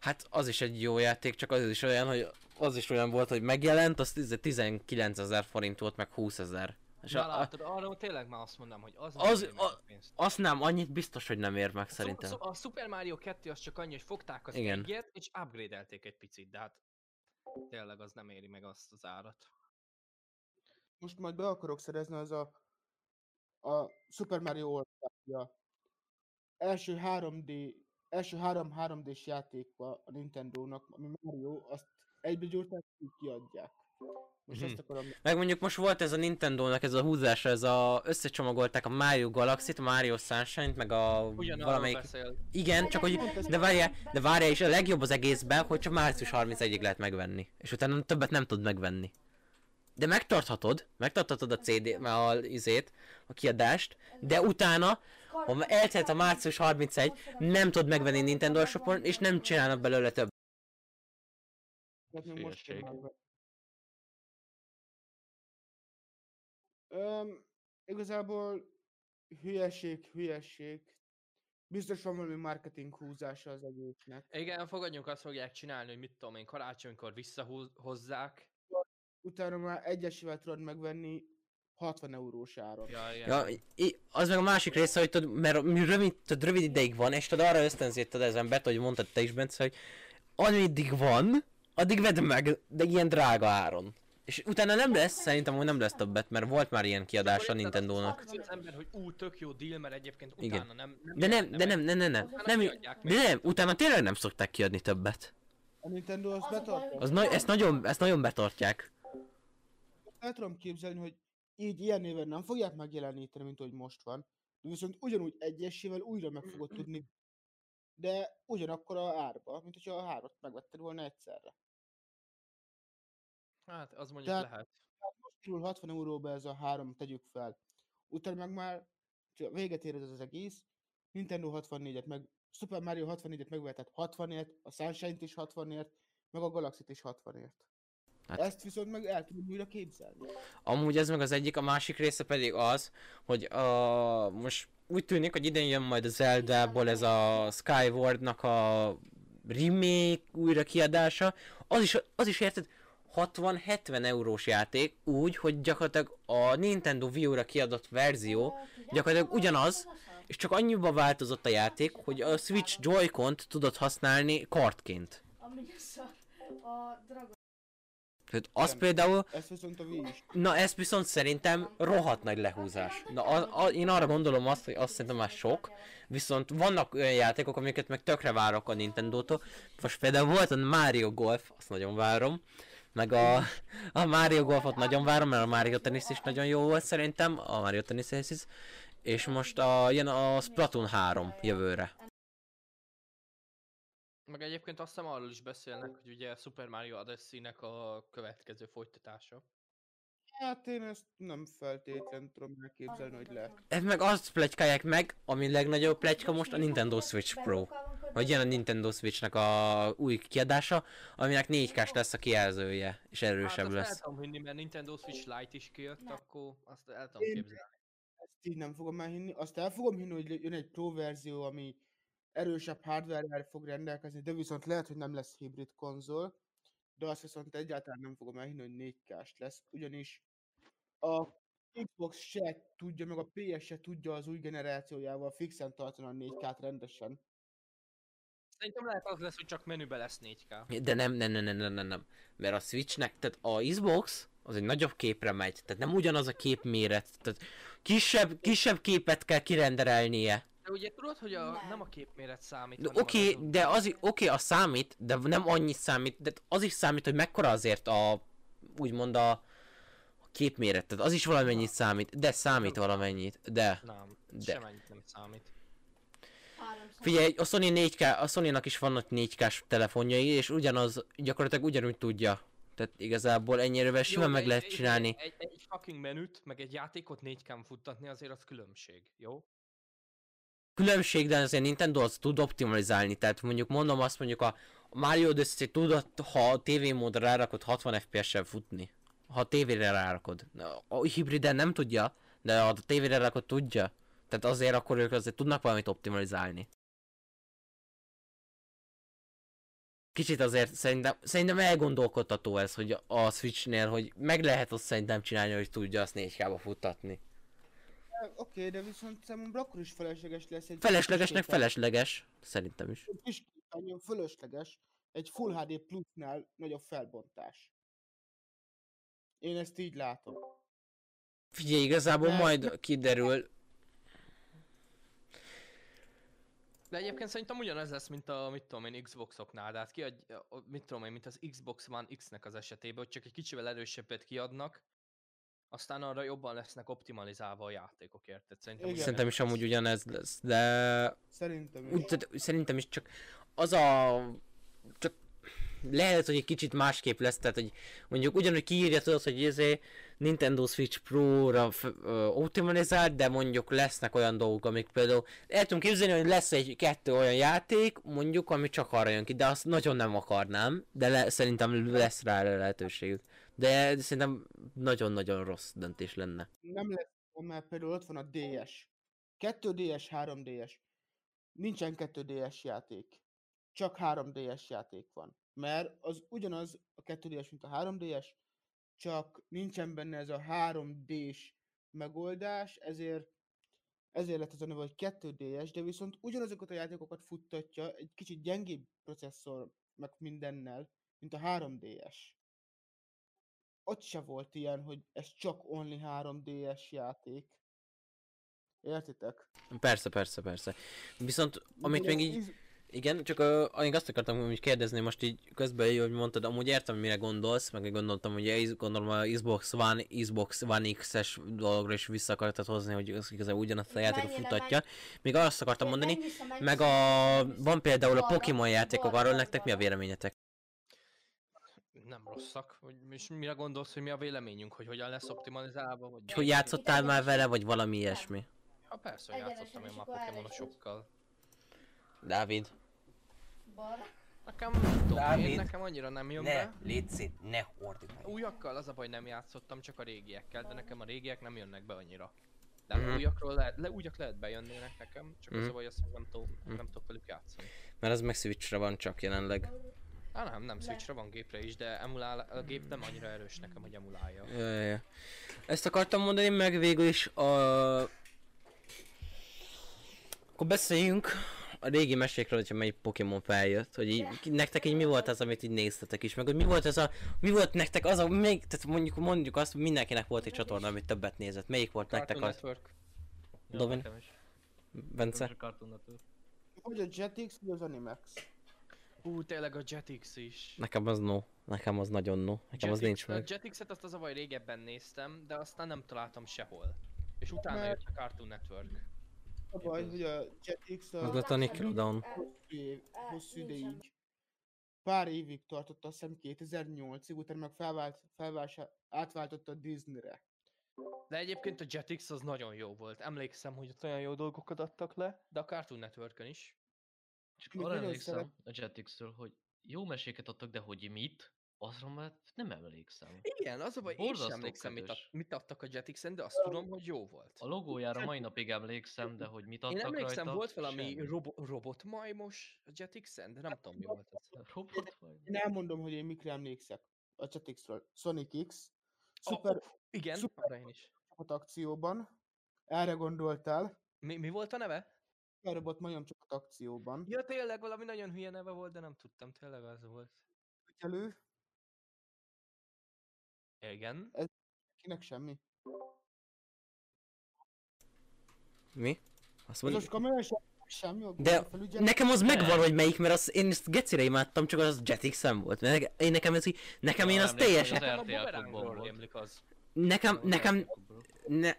Hát az is egy jó játék, csak az is olyan, hogy az is olyan volt, hogy megjelent, az 19 ezer forint volt, meg 20 ezer. És Na a, a, látod, arra tényleg már azt mondom, hogy az, Az- nem a- a pénzt. azt nem, annyit biztos, hogy nem ér meg szerintem. szó- a Super Mario 2 az csak annyi, hogy fogták az Igen. egyet, és upgrade-elték egy picit, de hát tényleg az nem éri meg azt az árat. Most majd be akarok szerezni az a, a Super Mario ja. Első 3D, első három 3D-s játékba a Nintendo-nak, ami Mario, azt egybe gyúrták, úgy kiadják. Most Mhm. ezt akarom Meg mondjuk most volt ez a Nintendo-nak ez a húzása, ez a összecsomagolták a Mario Galaxy-t, a Mario Sunshine-t, meg a Ugyanarról valamelyik... beszél. Igen, csak hogy... De várjál, de várjál, és a legjobb az egészben, hogy csak március 31-ig lehet megvenni. És utána többet nem tud megvenni. De megtarthatod, megtarthatod a CD, a izét, a kiadást, de utána, ha eltelt a március 31, nem tud megvenni Nintendo shopon, és nem csinálnak belőle több. Hát most. Öm, igazából hülyeség, hülyeség. Biztos van valami marketing húzása az egésznek. Igen, fogadjunk, azt fogják csinálni, hogy mit tudom én, karácsonykor visszahozzák. Utána már egyesével tudod megvenni 60 eurós áron. Ja, igen. Ja, i- az meg a másik része, hogy tudod, mert mi rövid, tudod, rövid ideig van, és tudod arra ösztönzét tudod ezen bet, hogy mondtad te is, Bence, hogy ameddig van, addig vedd meg, de ilyen drága áron. És utána nem lesz, szerintem hogy nem lesz többet, mert volt már ilyen kiadás a Nintendo-nak. Az ember, hogy ú, tök jó deal, mert egyébként Igen. utána nem... nem De nem, de nem, nem, nem, nem, Utána nem, de nem, utána tényleg nem szokták kiadni többet. A Nintendo azt betartja. Az na- ezt, nagyon, ezt nagyon betartják. El tudom képzelni, hogy így ilyen néven nem fogják megjeleníteni, mint ahogy most van. De viszont ugyanúgy egyesével újra meg fogod tudni. De ugyanakkor a árba, mint hogyha a hármat megvetted volna egyszerre. Hát, az mondjuk Tehát- lehet. most kerül 60 euróba ez a három, tegyük fel. Utána meg már véget ér ez az egész. Nintendo 64-et, meg Super Mario 64-et megvehetett 60-ért, a Sunshine-t is 60-ért, meg a Galaxy-t is 60-ért. Hát-. Ezt viszont meg el tudom újra képzelni. Amúgy ez meg az egyik, a másik része pedig az, hogy a, most úgy tűnik, hogy idén jön majd a Zelda-ból ez a Skyward-nak a remake újra kiadása. Az is, az is érted, 60-70 eurós játék, úgy, hogy gyakorlatilag a Nintendo Wii U-ra kiadott verzió gyakorlatilag ugyanaz, és csak annyiba változott a játék, hogy a Switch Joy-Con-t tudod használni kartként. Ami a szar. A Dragon. Tehát az Igen. például, Ez viszont a Wii is. na ez viszont szerintem rohadt nagy lehúzás. Na a, a, én arra gondolom azt, hogy azt szerintem már sok, viszont vannak olyan játékok, amiket meg tökre várok a Nintendo-tól. Most például volt a Mario Golf, azt nagyon várom. Meg a, a Mario Golfot nagyon várom, mert a Mario Tennis is nagyon jó volt szerintem, a Mario Tennis is. És most a, jön a Splatoon 3 jövőre. Meg egyébként azt hiszem arról is beszélnek, hogy ugye Super Mario Odyssey-nek a következő folytatása. Hát én ezt nem feltétlen tudom elképzelni, hogy lehet. Ez meg azt plegykálják meg, ami legnagyobb pletyka most a Nintendo Switch Pro. Hogy jön a Nintendo Switchnek a új kiadása, aminek 4 k lesz a kijelzője, és erősebb hát azt el lesz. tudom hinni, mert Nintendo Switch Lite is kijött, Nem. akkor azt el tudom képzelni. Ezt így nem fogom elhinni. Azt el fogom hinni, hogy jön egy Pro verzió, ami erősebb hardware fog rendelkezni, de viszont lehet, hogy nem lesz hibrid konzol. De azt viszont egyáltalán nem fogom elhinni, hogy 4 k lesz, ugyanis a Xbox se tudja, meg a PS se tudja az új generációjával fixen tartani a 4K-t rendesen. Szerintem lehet az lesz, hogy csak menübe lesz 4K. De nem, nem, nem, nem, nem, nem, nem. Mert a Switchnek, tehát a Xbox az egy nagyobb képre megy, tehát nem ugyanaz a képméret, tehát kisebb, kisebb képet kell kirenderelnie. De ugye tudod, hogy a, Nem. nem a képméret számít. De Oké, az- de az, oké, az számít, de nem annyi számít, de az is számít, hogy mekkora azért a, úgymond a, a képméret, tehát az is valamennyit számít, de számít Nem valamennyit, de. Nem, De. semennyit nem számít. Figyelj, a Sony 4K, a Sony-nak is vannak 4K-s telefonjai, és ugyanaz, gyakorlatilag ugyanúgy tudja. Tehát igazából ennyire simán Jó, meg de lehet egy- csinálni. Egy, egy fucking menüt, meg egy játékot 4K-n futtatni azért az különbség, jó? Különbség, de azért Nintendo az tud optimalizálni, tehát mondjuk mondom azt mondjuk a Mario Odyssey tudott, ha a TV módra rárakod 60 FPS-sel futni. Ha a tévére rárakod. A hibriden nem tudja, de a tévére rárakod tudja. Tehát azért akkor ők azért tudnak valamit optimalizálni. Kicsit azért szerintem, szerintem elgondolkodtató ez, hogy a Switchnél, hogy meg lehet azt szerintem csinálni, hogy tudja azt 4K-ba futtatni. Oké, de viszont számomra akkor is felesleges lesz egy Feleslegesnek felesleges, szerintem is. kis képernyőn fölösleges egy Full HD plusnál nagyobb felbontás. Én ezt így látom. Figyelj, igazából Mert- majd kiderül, De egyébként szerintem ugyanez lesz, mint a, mit tudom én, Xboxoknál, de hát kiadj, mit tudom én, mint az Xbox One X-nek az esetében, hogy csak egy kicsivel erősebbet kiadnak, aztán arra jobban lesznek optimalizálva a játékok, érted? Szerintem Igen. Szerintem is amúgy ugyanez lesz, de Szerintem is. úgy, tehát, szerintem is csak az a... Csak lehet, hogy egy kicsit másképp lesz, tehát hogy mondjuk ugyanúgy kiírja tudod, hogy ezé Nintendo Switch Pro-ra f- ö, optimalizált, de mondjuk lesznek olyan dolgok, amik például el tudom képzelni, hogy lesz egy-kettő olyan játék, mondjuk, ami csak arra jön ki, de azt nagyon nem akarnám, de le, szerintem lesz rá lehetőségük. De szerintem nagyon-nagyon rossz döntés lenne. Nem lesz, mert például ott van a DS. 2DS, 3DS. Nincsen 2DS játék. Csak 3DS játék van. Mert az ugyanaz a 2DS, mint a 3DS, csak nincsen benne ez a 3D-s megoldás, ezért ezért lett az a neve, hogy 2DS, de viszont ugyanazokat a játékokat futtatja egy kicsit gyengébb processzor, meg mindennel, mint a 3DS. Ott se volt ilyen, hogy ez csak only 3DS játék. Értitek? Persze, persze, persze. Viszont, amit Ugye még így, igen, csak uh, még azt akartam hogy kérdezni most így közben, így, hogy mondtad, amúgy értem, mire gondolsz, meg gondoltam, hogy gondolom a Xbox One, Xbox One X-es dologra is vissza akartad hozni, hogy az igazából ugyanazt a játékot futatja. Még azt akartam mondani, meg a, van például a Pokémon játékok, arról nektek mi a véleményetek? Nem rosszak. És mire gondolsz, hogy mi a véleményünk, hogy hogyan lesz optimalizálva? Vagy Hogy játszottál már vele, vagy valami ilyesmi? Ha persze, hogy játszottam én már Pokémonosokkal. Dávid. Balra. Nekem, tudom, Dávid. én nekem annyira nem jön be. légy szét, ne ordibálj. Újakkal az a baj, nem játszottam, csak a régiekkel, de nekem a régiek nem jönnek be annyira. De Mhm. mm. újakról lehet, le, újak lehet bejönnének nekem, csak az Mhm. a baj, azt nem tudok, nem tudok velük játszani. Mert az meg Switchre van csak jelenleg. Á, nem, nem, Switchre van gépre is, de emulál, a gép nem annyira erős nekem, hogy emulálja. Ja, ja. Ezt akartam mondani, meg végül is a... Akkor beszéljünk a régi mesékről, hogyha melyik Pokémon feljött, hogy így, nektek így mi volt az, amit így néztetek is, meg hogy mi volt ez a, mi volt nektek az a, még, tehát mondjuk, mondjuk azt, hogy mindenkinek volt egy csatorna, amit többet nézett, melyik volt nektek Cartoon az, Network. Dobin? Bence? Cartoon Network. Hogy a Jetix, vagy az Animax? Hú, tényleg a Jetix is. Nekem az no, nekem az nagyon no, nekem az nincs a meg. Jetixet azt az a baj régebben néztem, de aztán nem találtam sehol. És utána Mert- jött a Cartoon Network. A baj, hogy a Jetix Az a lett a Nickelodeon. hosszú, ideig pár évig tartott, azt hiszem 2008-ig, utána meg felvált, felvált, átváltott a Disneyre. De egyébként a Jetix az nagyon jó volt. Emlékszem, hogy ott olyan jó dolgokat adtak le, de a Cartoon Network-ön is. Csak arra emlékszem szeret- a Jetixről, hogy jó meséket adtak, de hogy mit, azra már nem emlékszem. Igen, az a baj, én sem emlékszem, mit, ad, mit adtak a Jetixen, de azt tudom, hogy jó volt. A logójára mai napig emlékszem, de hogy mit Én adtak emlékszem, rajta, volt valami robo robotmajmos a Jetixen, de nem tudom mi volt ez. Robot vagy? Én elmondom, hogy én mikre emlékszek a Jetixről. Sonic X, Super uff, igen, szuper- én is. akcióban, erre gondoltál, Mi, mi volt a neve? Superrobot majom csapat akcióban, Ja, tényleg valami nagyon hülye neve volt, de nem tudtam, tényleg az volt. elő, Igen. kinek semmi. Mi? Azt Ez mondjuk, most kamera semmi, a De Nekem az megvan, hogy melyik, mert az, én ezt gecire imádtam, csak az Jetix-en volt. Mert én nekem ez így, nekem én az teljesen, Az Nekem a RTL az. nekem, ne,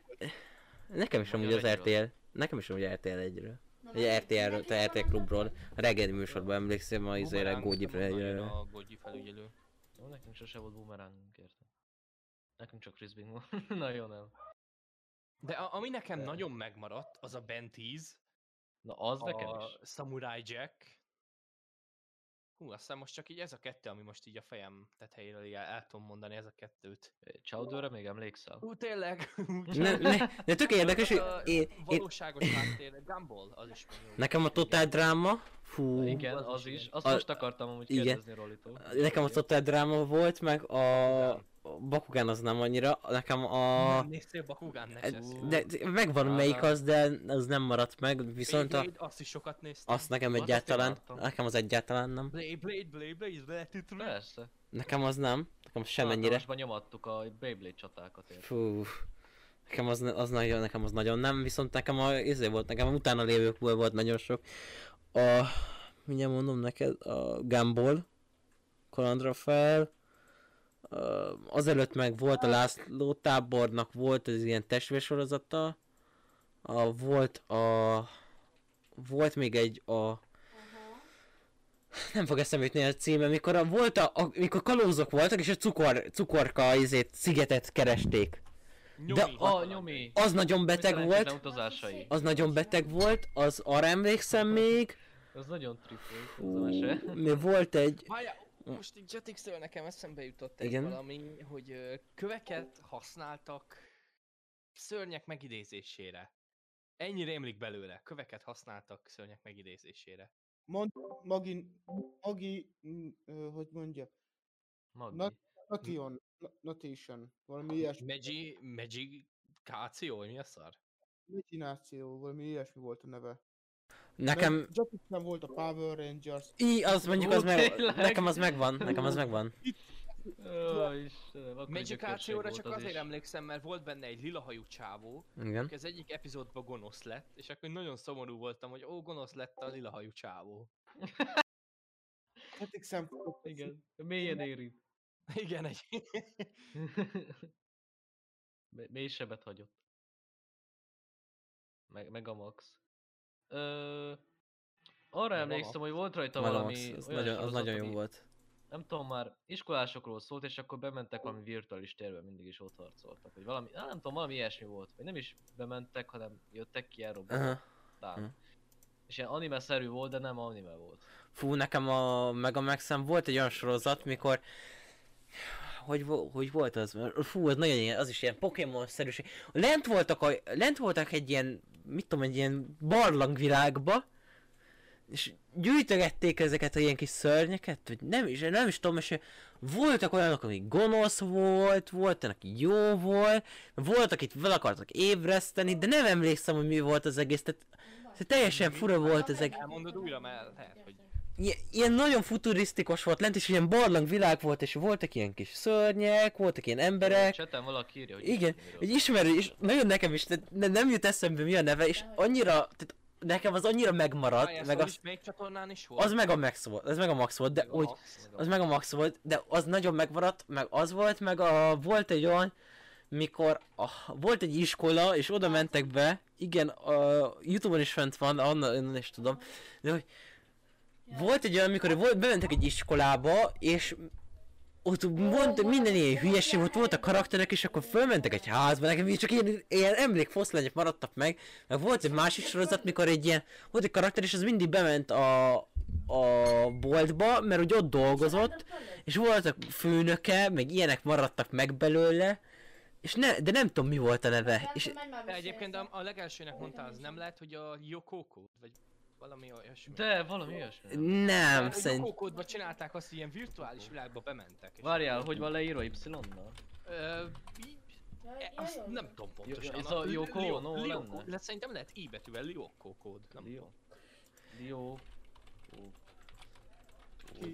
nekem is amúgy az. RTL, nekem is amúgy RTL egyről. Egy RTL-ről, te RTL klubról, a reggeli műsorban emlékszem a izére Gógyi nekem egyről. A Gogyi felügyelő. Jó, nekünk sose volt boomerangunk, érted? Nekünk csak frisbee volt. Nagyon nem. De a, ami nekem De- nagyon megmaradt, az a Ben 10, Na az nekem a is. Samurai Jack. Hú, azt hiszem most csak így ez a kettő, ami most így a fejem tetejéről el, el tudom mondani, ez a kettőt. Chowdőre még emlékszel? Hú, tényleg! Ne, ne, de tök érdekes, hogy a én, én, valóságos háttér, Gumball, az is nekem a Total Drama, fú, Igen, az az is. Azt A- most akartam amúgy igen. kérdezni Rolitól. nekem a Total Drama volt, meg a a Bakugan az nem annyira, nekem a... Nem néztél Bakugán Nexus? De, de megvan Á, melyik az, de az nem maradt meg, viszont a, Beyblade, azt is sokat néztem. azt nekem Azt én egyáltalán, nekem az egyáltalán nem. Blade, Blade, Blade, Blade, Blade, Blade, Persze. Nekem az nem, nekem semennyire. Általánosban nyomattuk a Beyblade csatákat, érted? Fú, nekem az, az nagyon, nekem az nagyon nem, viszont nekem a, izé volt, nekem a utána lévőkből volt nagyon sok. A, mindjárt mondom neked, a Gumball, Kalandra fel, Ö, azelőtt meg volt a László tábornak volt az ilyen testvérsorozata, a, volt a, volt még egy a, nem fog eszembe jutni a címe, mikor a, volt a, a, mikor kalózok voltak, és a cukor, cukorka izét, szigetet keresték. Nyomi. A nyomi! Az nagyon beteg Szerencsétlen volt, utazásai. az nagyon beteg volt, az arra emlékszem még. Az nagyon trip volt, az a mese. Mi volt egy, Várjál, most így Jetix-től nekem eszembe jutott egy Igen? valami, hogy köveket használtak szörnyek megidézésére. Ennyi rémlik belőle. Köveket használtak szörnyek megidézésére. Mond, Magi, Magi, hogy mondja, Maggi. Na- Nation, Na- Notation, valami ilyesmi, Magi, Magikáció, vagy mi a szar? Imagináció, valami ilyesmi volt a neve. Nekem, Jetixen volt a Power Rangers, í, az mondjuk az meg, nekem az megvan, nekem az megvan. Magikációra gyökörség csak azért emlékszem, mert volt benne egy lilahajú csávó, Igen. az egyik epizódban gonosz lett, és akkor nagyon szomorú voltam, hogy ó, gonosz lett a lilahajú csávó. Jetixen Igen, mélyen érint. Igen, egy... Mély sebet hagyott. Meg, meg a max. Ö, arra Meg a emlékszem, hogy volt rajta Valami, valami az, olyan nagyon, az nagyon jó volt. Nem tudom már, iskolásokról szólt, és akkor bementek valami virtuális térbe, mindig is ott harcoltak. Vagy valami, á, nem tudom, valami ilyesmi volt. Vagy nem is bementek, hanem jöttek ki aha. És ilyen anime-szerű volt, de nem anime volt. Fú, nekem a Megamaxen volt egy olyan sorozat, mikor hogy, hogy volt az? Fú, az nagyon ilyen, az is ilyen Pokémon-szerűség. Lent voltak, a, lent voltak egy ilyen, mit tudom, egy ilyen barlangvilágba, és gyűjtögették ezeket a ilyen kis szörnyeket, vagy nem is, nem is tudom, és voltak olyanok, akik gonosz volt, volt, aki jó volt, volt, akit fel akartak ébreszteni, de nem emlékszem, hogy mi volt az egész, tehát, tehát teljesen fura volt ez egész. Elmondod újra, mert lehet, hogy... Ilyen, nagyon futurisztikus volt lent, és ilyen barlang világ volt, és voltak ilyen kis szörnyek, voltak ilyen emberek, Cseten valaki írja, hogy igen, egy ismerő, és nagyon nekem is, ne, nem jut eszembe mi a neve, és annyira, tehát nekem az annyira megmaradt, Várjál, meg szóval az, melyik csatornán is volt? az meg a max volt, az meg a max volt, de Meg úgy, Max. az meg a max volt, de az nagyon megmaradt, meg az volt, meg a, volt egy olyan, mikor a, volt egy iskola, és oda mentek be, igen, a Youtube-on is fent van, onnan, onnan is tudom, de hogy volt egy olyan, mikor volt, bementek egy iskolába, és ott volt minden ilyen hülyeség volt, voltak karakterek, és akkor fölmentek egy házba, nekem csak ilyen, ilyen emlékfoszlányok maradtak meg, meg volt egy másik sorozat, mikor egy ilyen, volt egy karakter, és az mindig bement a, a boltba, mert úgy ott dolgozott, és voltak főnöke, meg ilyenek maradtak meg belőle, és ne, de nem tudom mi volt a neve, és De egyébként a, a legelsőnek mondtál, az nem lehet, hogy a Yokoko, vagy valami olyasmi. De valami olyasmi. nem? nem, Mert a szerint, Yokókodba csinálták azt, hogy ilyen virtuális világba bementek. Várjál, hogy van leírva Y-nal? Ö, e, azt nem tudom pontosan. ez a Yoko Lio- Lyoko- lenne? le- Szerintem lehet I betűvel Lyoko kód. Nem. Dio. Ó,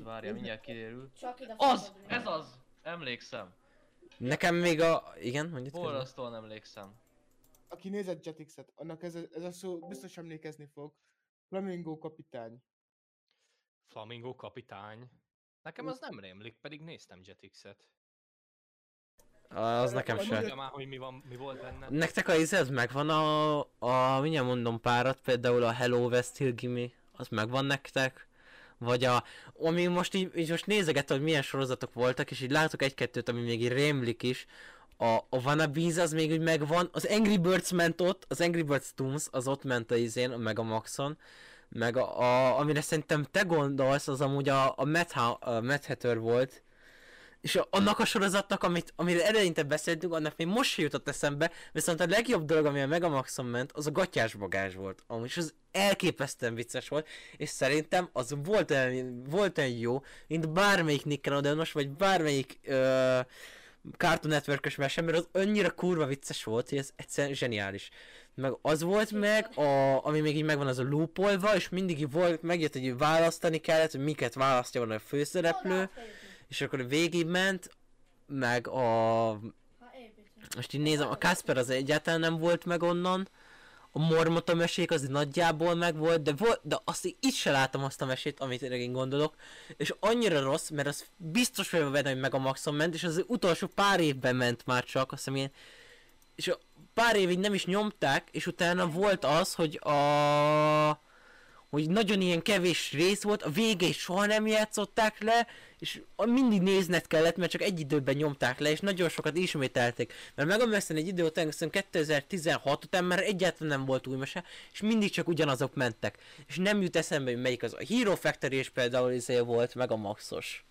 Várjál, mindjárt kiderül. Az! Ez az! Emlékszem. nekem még a, igen, mondjuk közben. Borzasztóan emlékszem. Aki nézett Jetix-et, annak ez, a- ez a szó biztos emlékezni fog. Flamingo kapitány. Flamingo kapitány. Nekem az nem rémlik, pedig néztem Jetix-et. Az nekem már, hogy mi, van, mi volt benne. Nektek a izet megvan a, a, mindjárt mondom párat, például a Hello West Hill Gimme, az megvan nektek? Vagy a, ami most így, így most nézegetem, hogy milyen sorozatok voltak, és így látok egy-kettőt, ami még így rémlik is. A, a Wannabes az még úgy megvan, az Angry Birds ment ott, az Angry Birds Toons az ott ment a izén, a Megamaxon. Meg a, a, amire szerintem te gondolsz, az amúgy a, a Mad, Ha- a Mad volt. És a, annak a sorozatnak, amit, amire eleinte beszéltünk, annak még most se jutott eszembe, viszont a legjobb dolog, ami a Megamaxon ment, az a gatyás bagázs volt. Amúgy és az elképesztően vicces volt, és szerintem az volt olyan, volt olyan jó, mint bármelyik Nickelodeonos, vagy bármelyik ö, Cartoon Network-ös mese, mert az annyira kurva vicces volt, hogy ez egyszerűen zseniális. Meg az volt meg, a, ami még így megvan, az a loopolva, és mindig volt, megjött, hogy választani kellett, hogy miket választja volna a főszereplő, és akkor végig ment, meg a... Most így nézem, a Kasper az egyáltalán nem volt meg onnan, a Mormota mesék az nagyjából meg volt, de, volt, de azt itt se láttam azt a mesét, amit én gondolok, és annyira rossz, mert az biztos vagyok benne, hogy meg a Maxon ment, és az utolsó pár évben ment már csak, azt hiszem ilyen, és a pár évig nem is nyomták, és utána volt az, hogy a hogy nagyon ilyen kevés rész volt, a végét soha nem játszották le, és mindig nézned kellett, mert csak egy időben nyomták le, és nagyon sokat ismételték. Mert megemlékszem egy idő után, hiszem 2016 után már egyáltalán nem volt új mese, és mindig csak ugyanazok mentek. És nem jut eszembe, hogy melyik az. A Hero Factory is például izé volt, meg a Maxos.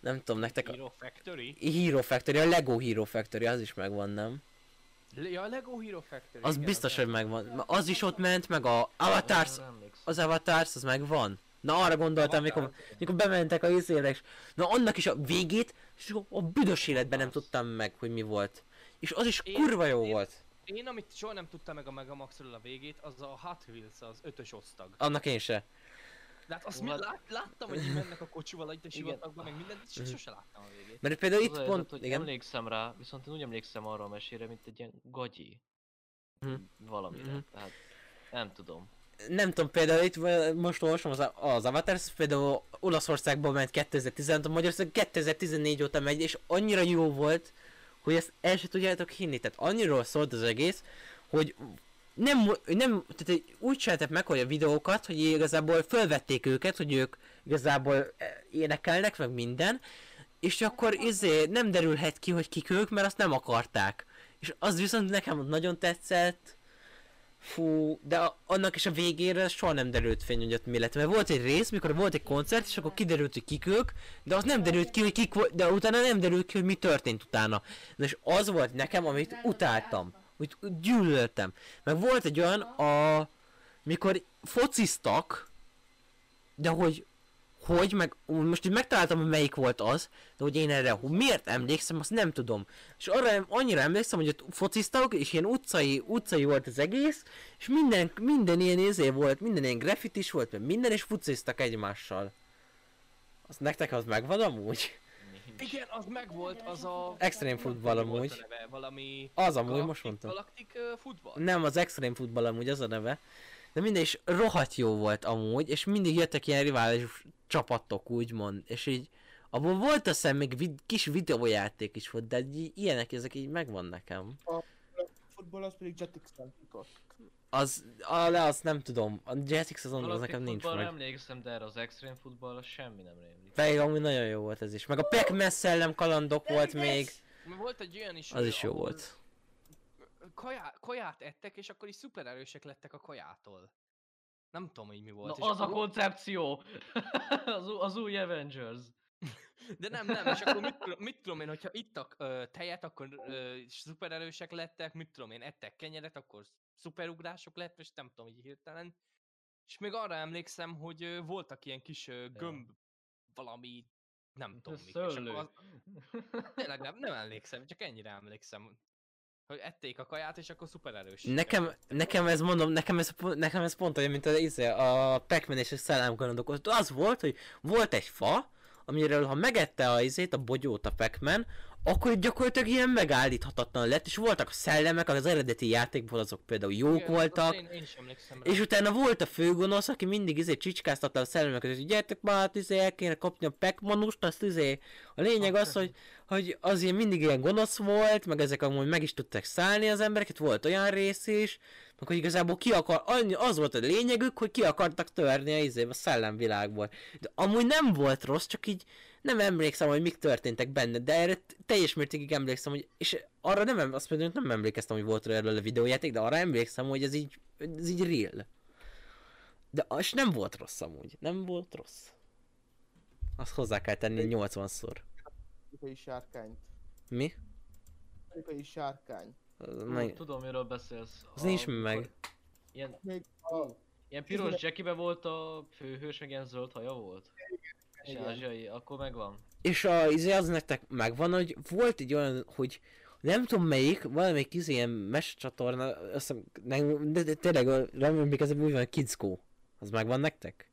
Nem tudom, nektek a Hero Factory? Hero Factory, a Lego Hero Factory, az is megvan, nem? Ja, a Lego Hero Factory. Az igen, biztos, hogy megvan. Az is ott ment, meg a Avatars, az Avatars, az megvan. Na arra gondoltam, mikor, mikor bementek a izére, és na annak is a végét, és a büdös életben nem tudtam meg, hogy mi volt. És az is Én- kurva jó én- volt. Én, amit soha nem tudtam meg a Megamaxról a végét, az a Hot Wheels, az ötös osztag. Annak én se. De hát azt Ó, mi, hát- lát, láttam, hogy így mennek a kocsival itt a sivatagban, meg mindent, és sose láttam a végét. Mert például Az itt a helyzet, pont, hogy igen. emlékszem rá, viszont én úgy emlékszem arra a mesére, mint egy ilyen gagyi. Mhm. Valamire. Mhm. Tehát nem tudom. nem tudom, például itt most olvasom az, az Avatar, például Olaszországban ment 2015, Magyarország 2014 óta megy, és annyira jó volt, hogy ezt el se tudjátok hinni. Tehát annyiról szólt az egész, hogy nem, nem tehát úgy csináltak meg, hogy a videókat, hogy igazából fölvették őket, hogy ők igazából eh, énekelnek, meg minden, és akkor izé nem derülhet ki, hogy kik ők, mert azt nem akarták. És az viszont nekem nagyon tetszett, Fú, de a, annak is a végére soha nem derült fény, hogy ott mi lett. Mert volt egy rész, mikor volt egy koncert, és akkor kiderült, hogy kik ők, de az nem derült ki, hogy kik volt, de utána nem derült ki, hogy mi történt utána. Na és az volt nekem, amit utáltam. Úgy, gyűlöltem. Meg volt egy olyan, a, mikor fociztak, de hogy hogy, meg most így megtaláltam, hogy melyik volt az, de hogy én erre hogy miért emlékszem, azt nem tudom. És arra em- annyira emlékszem, hogy ott fociztak, és ilyen utcai, utcai volt az egész, és minden, minden ilyen izé volt, minden ilyen graffitis volt, meg minden, és fociztak egymással. Azt nektek az megvan amúgy? Igen, az megvolt, az a... Extreme futball amúgy. a neve? Valami... Az amúgy, most mondtam. Galactic uh, futball? Nem, az Extreme Football amúgy az a neve. De minden is rohadt jó volt amúgy, és mindig jöttek ilyen rivális csapatok, úgymond. És így, abban volt azt hiszem még vid- kis videójáték is volt, de így, ilyenek, ezek így megvan nekem. A futball az pedig futott. Az, a, le azt nem tudom, a Jetix azon az nekem nincs meg. emlékszem, de erre az Extreme Footballra semmi nem rémlik. Pedig amúgy nagyon jó volt ez is. Meg a Pac-Man szellem kalandok volt még, Volt egy olyan is, az is jó volt. Kajá, kaját ettek, és akkor is szuper erősek lettek a kajától. Nem tudom, hogy mi Na volt. és az a koncepció! az, az új Avengers. De nem, nem, és akkor mit, tudom- mit tudom én, hogyha ittak ö, tejet, akkor ö, szuper erősek lettek, mit tudom én, ettek kenyeret, akkor szuperugrások lett, és nem tudom, így hirtelen. És még arra emlékszem, hogy ö, voltak ilyen kis ö, gömb valami, nem tudom mik, és akkor az, tényleg nem, nem emlékszem, csak ennyire emlékszem, hogy ették a kaját, és akkor szuper erős. Nekem, nekem ez mondom, nekem ez, pont- nekem ez pont olyan, mint a, izé, a Pac-Man és a szellemkalandok. Az volt, hogy volt egy fa, amiről ha megette a izét, a bogyót a Pac-Man, akkor gyakorlatilag ilyen megállíthatatlan lett, és voltak a szellemek, az eredeti játékból azok például jók Igen, azt voltak, Én, én rá. és utána volt a főgonosz, aki mindig izé csicskáztatta a szellemeket, hogy gyertek már, hát izé el kéne kapni a pekmanust, azt izé. A lényeg az, hogy, hogy az ilyen mindig ilyen gonosz volt, meg ezek amúgy meg is tudtak szállni az embereket, volt olyan rész is, meg hogy igazából ki akar, annyi, az volt a lényegük, hogy ki akartak törni a izé, a szellemvilágból. De amúgy nem volt rossz, csak így nem emlékszem, hogy mik történtek benne, de erre teljes mértékig emlékszem, hogy, és arra nem, em- azt például nem emlékeztem, hogy volt erről a videójáték, de arra emlékszem, hogy ez így, ez így real. De az nem volt rossz amúgy, nem volt rossz. Azt hozzá kell tenni 80-szor. Amerikai sárkányt. Mi? Amerikai sárkány. Meg- tudom, miről beszélsz. Az nincs Amikor meg. Ilyen, Még a... ilyen piros jackibe volt a főhős, meg ilyen zöld haja volt. És Igen. ázsiai, akkor megvan. És a, izé az nektek megvan, hogy volt egy olyan, hogy nem tudom melyik, valamelyik izé ilyen mescsatorna, azt hiszem, nem, de, de tényleg a- nem emlékezem, úgy van, Kids Go. Az megvan nektek?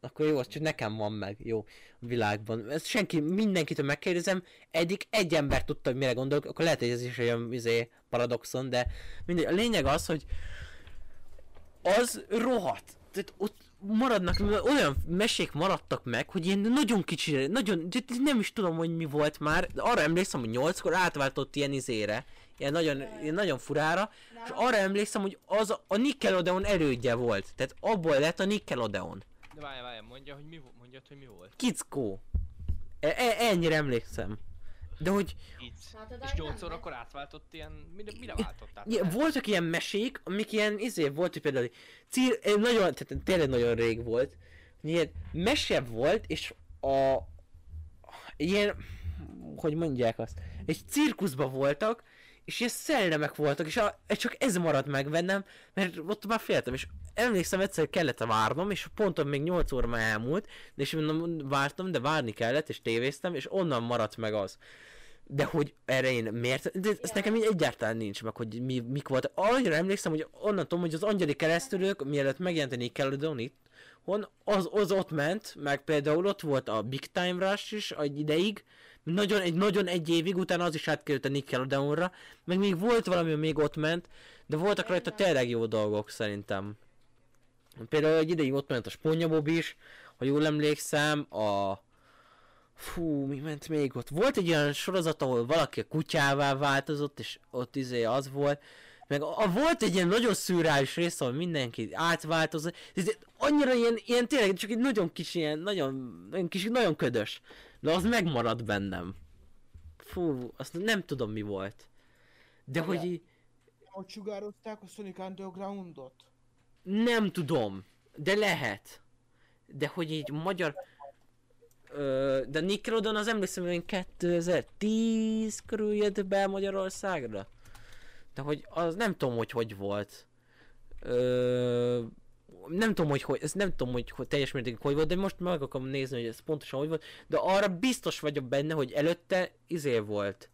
Akkor jó, az csak nekem van meg, jó, a világban. Ez senki, mindenkitől megkérdezem, eddig egy ember tudta, hogy mire gondolok, akkor lehet, hogy ez is olyan izé, paradoxon, de mindegy. A lényeg az, hogy az rohadt. Tehát ott maradnak, olyan mesék maradtak meg, hogy ilyen nagyon kicsi, nagyon, nem is tudom, hogy mi volt már, de arra emlékszem, hogy nyolckor átváltott ilyen izére, ilyen nagyon, ilyen nagyon furára, és arra emlékszem, hogy az a, a Nickelodeon elődje volt, tehát abból lett a Nickelodeon. De várj, várj, mondja, hogy mi, mondjad, hogy mi volt. Kickó. E- e- ennyire emlékszem. De hogy Itt. Látod, És ahogy nem 8 megy? akkor átváltott ilyen, mire, mire váltott át? ja, voltak ilyen mesék, amik ilyen izé volt, hogy például cír, eh, nagyon, tehát tényleg nagyon rég volt, hogy ilyen mese volt, és a ilyen, hogy mondják azt, egy cirkuszba voltak, és ilyen szellemek voltak, és a, csak ez maradt meg bennem, mert ott már féltem, és emlékszem egyszer kellett várnom, és ponton még 8 óra már elmúlt, de és mondom, vártam, de várni kellett, és tévéztem, és onnan maradt meg az. De hogy erre én miért? De ez nekem így egyáltalán nincs meg, hogy mi, mik volt. Annyira emlékszem, hogy onnan tudom, hogy az angyali keresztülők, mielőtt megjelent a Nickelodeon itt, hon, az, az ott ment, meg például ott volt a Big Time Rush is egy ideig, nagyon, egy, nagyon egy évig, utána az is átkerült a Nickelodeonra, meg még volt valami, ami még ott ment, de voltak rajta tényleg jó dolgok szerintem. Például egy ideig ott ment a Sponyabob is, ha jól emlékszem, a... Fú, mi ment még ott? Volt egy olyan sorozat, ahol valaki a kutyává változott, és ott izé az volt. Meg a, a volt egy ilyen nagyon szürreális rész, ahol mindenki átváltozott. Ez annyira ilyen, ilyen tényleg csak egy nagyon kis, ilyen, nagyon, nagyon kis, nagyon ködös. De az megmaradt bennem. Fú, azt nem tudom mi volt. De hogy így, Hogy sugározták a Sonic Undergroundot? Nem tudom, de lehet. De hogy így magyar... Ö, de Nickelodeon az emlékszem, hogy 2010 körül jött be Magyarországra. De hogy az nem tudom, hogy hogy volt. Ö, nem tudom, hogy, hogy ez nem tudom, hogy, hogy teljes mértékig hogy volt, de most meg akarom nézni, hogy ez pontosan hogy volt, de arra biztos vagyok benne, hogy előtte izé volt.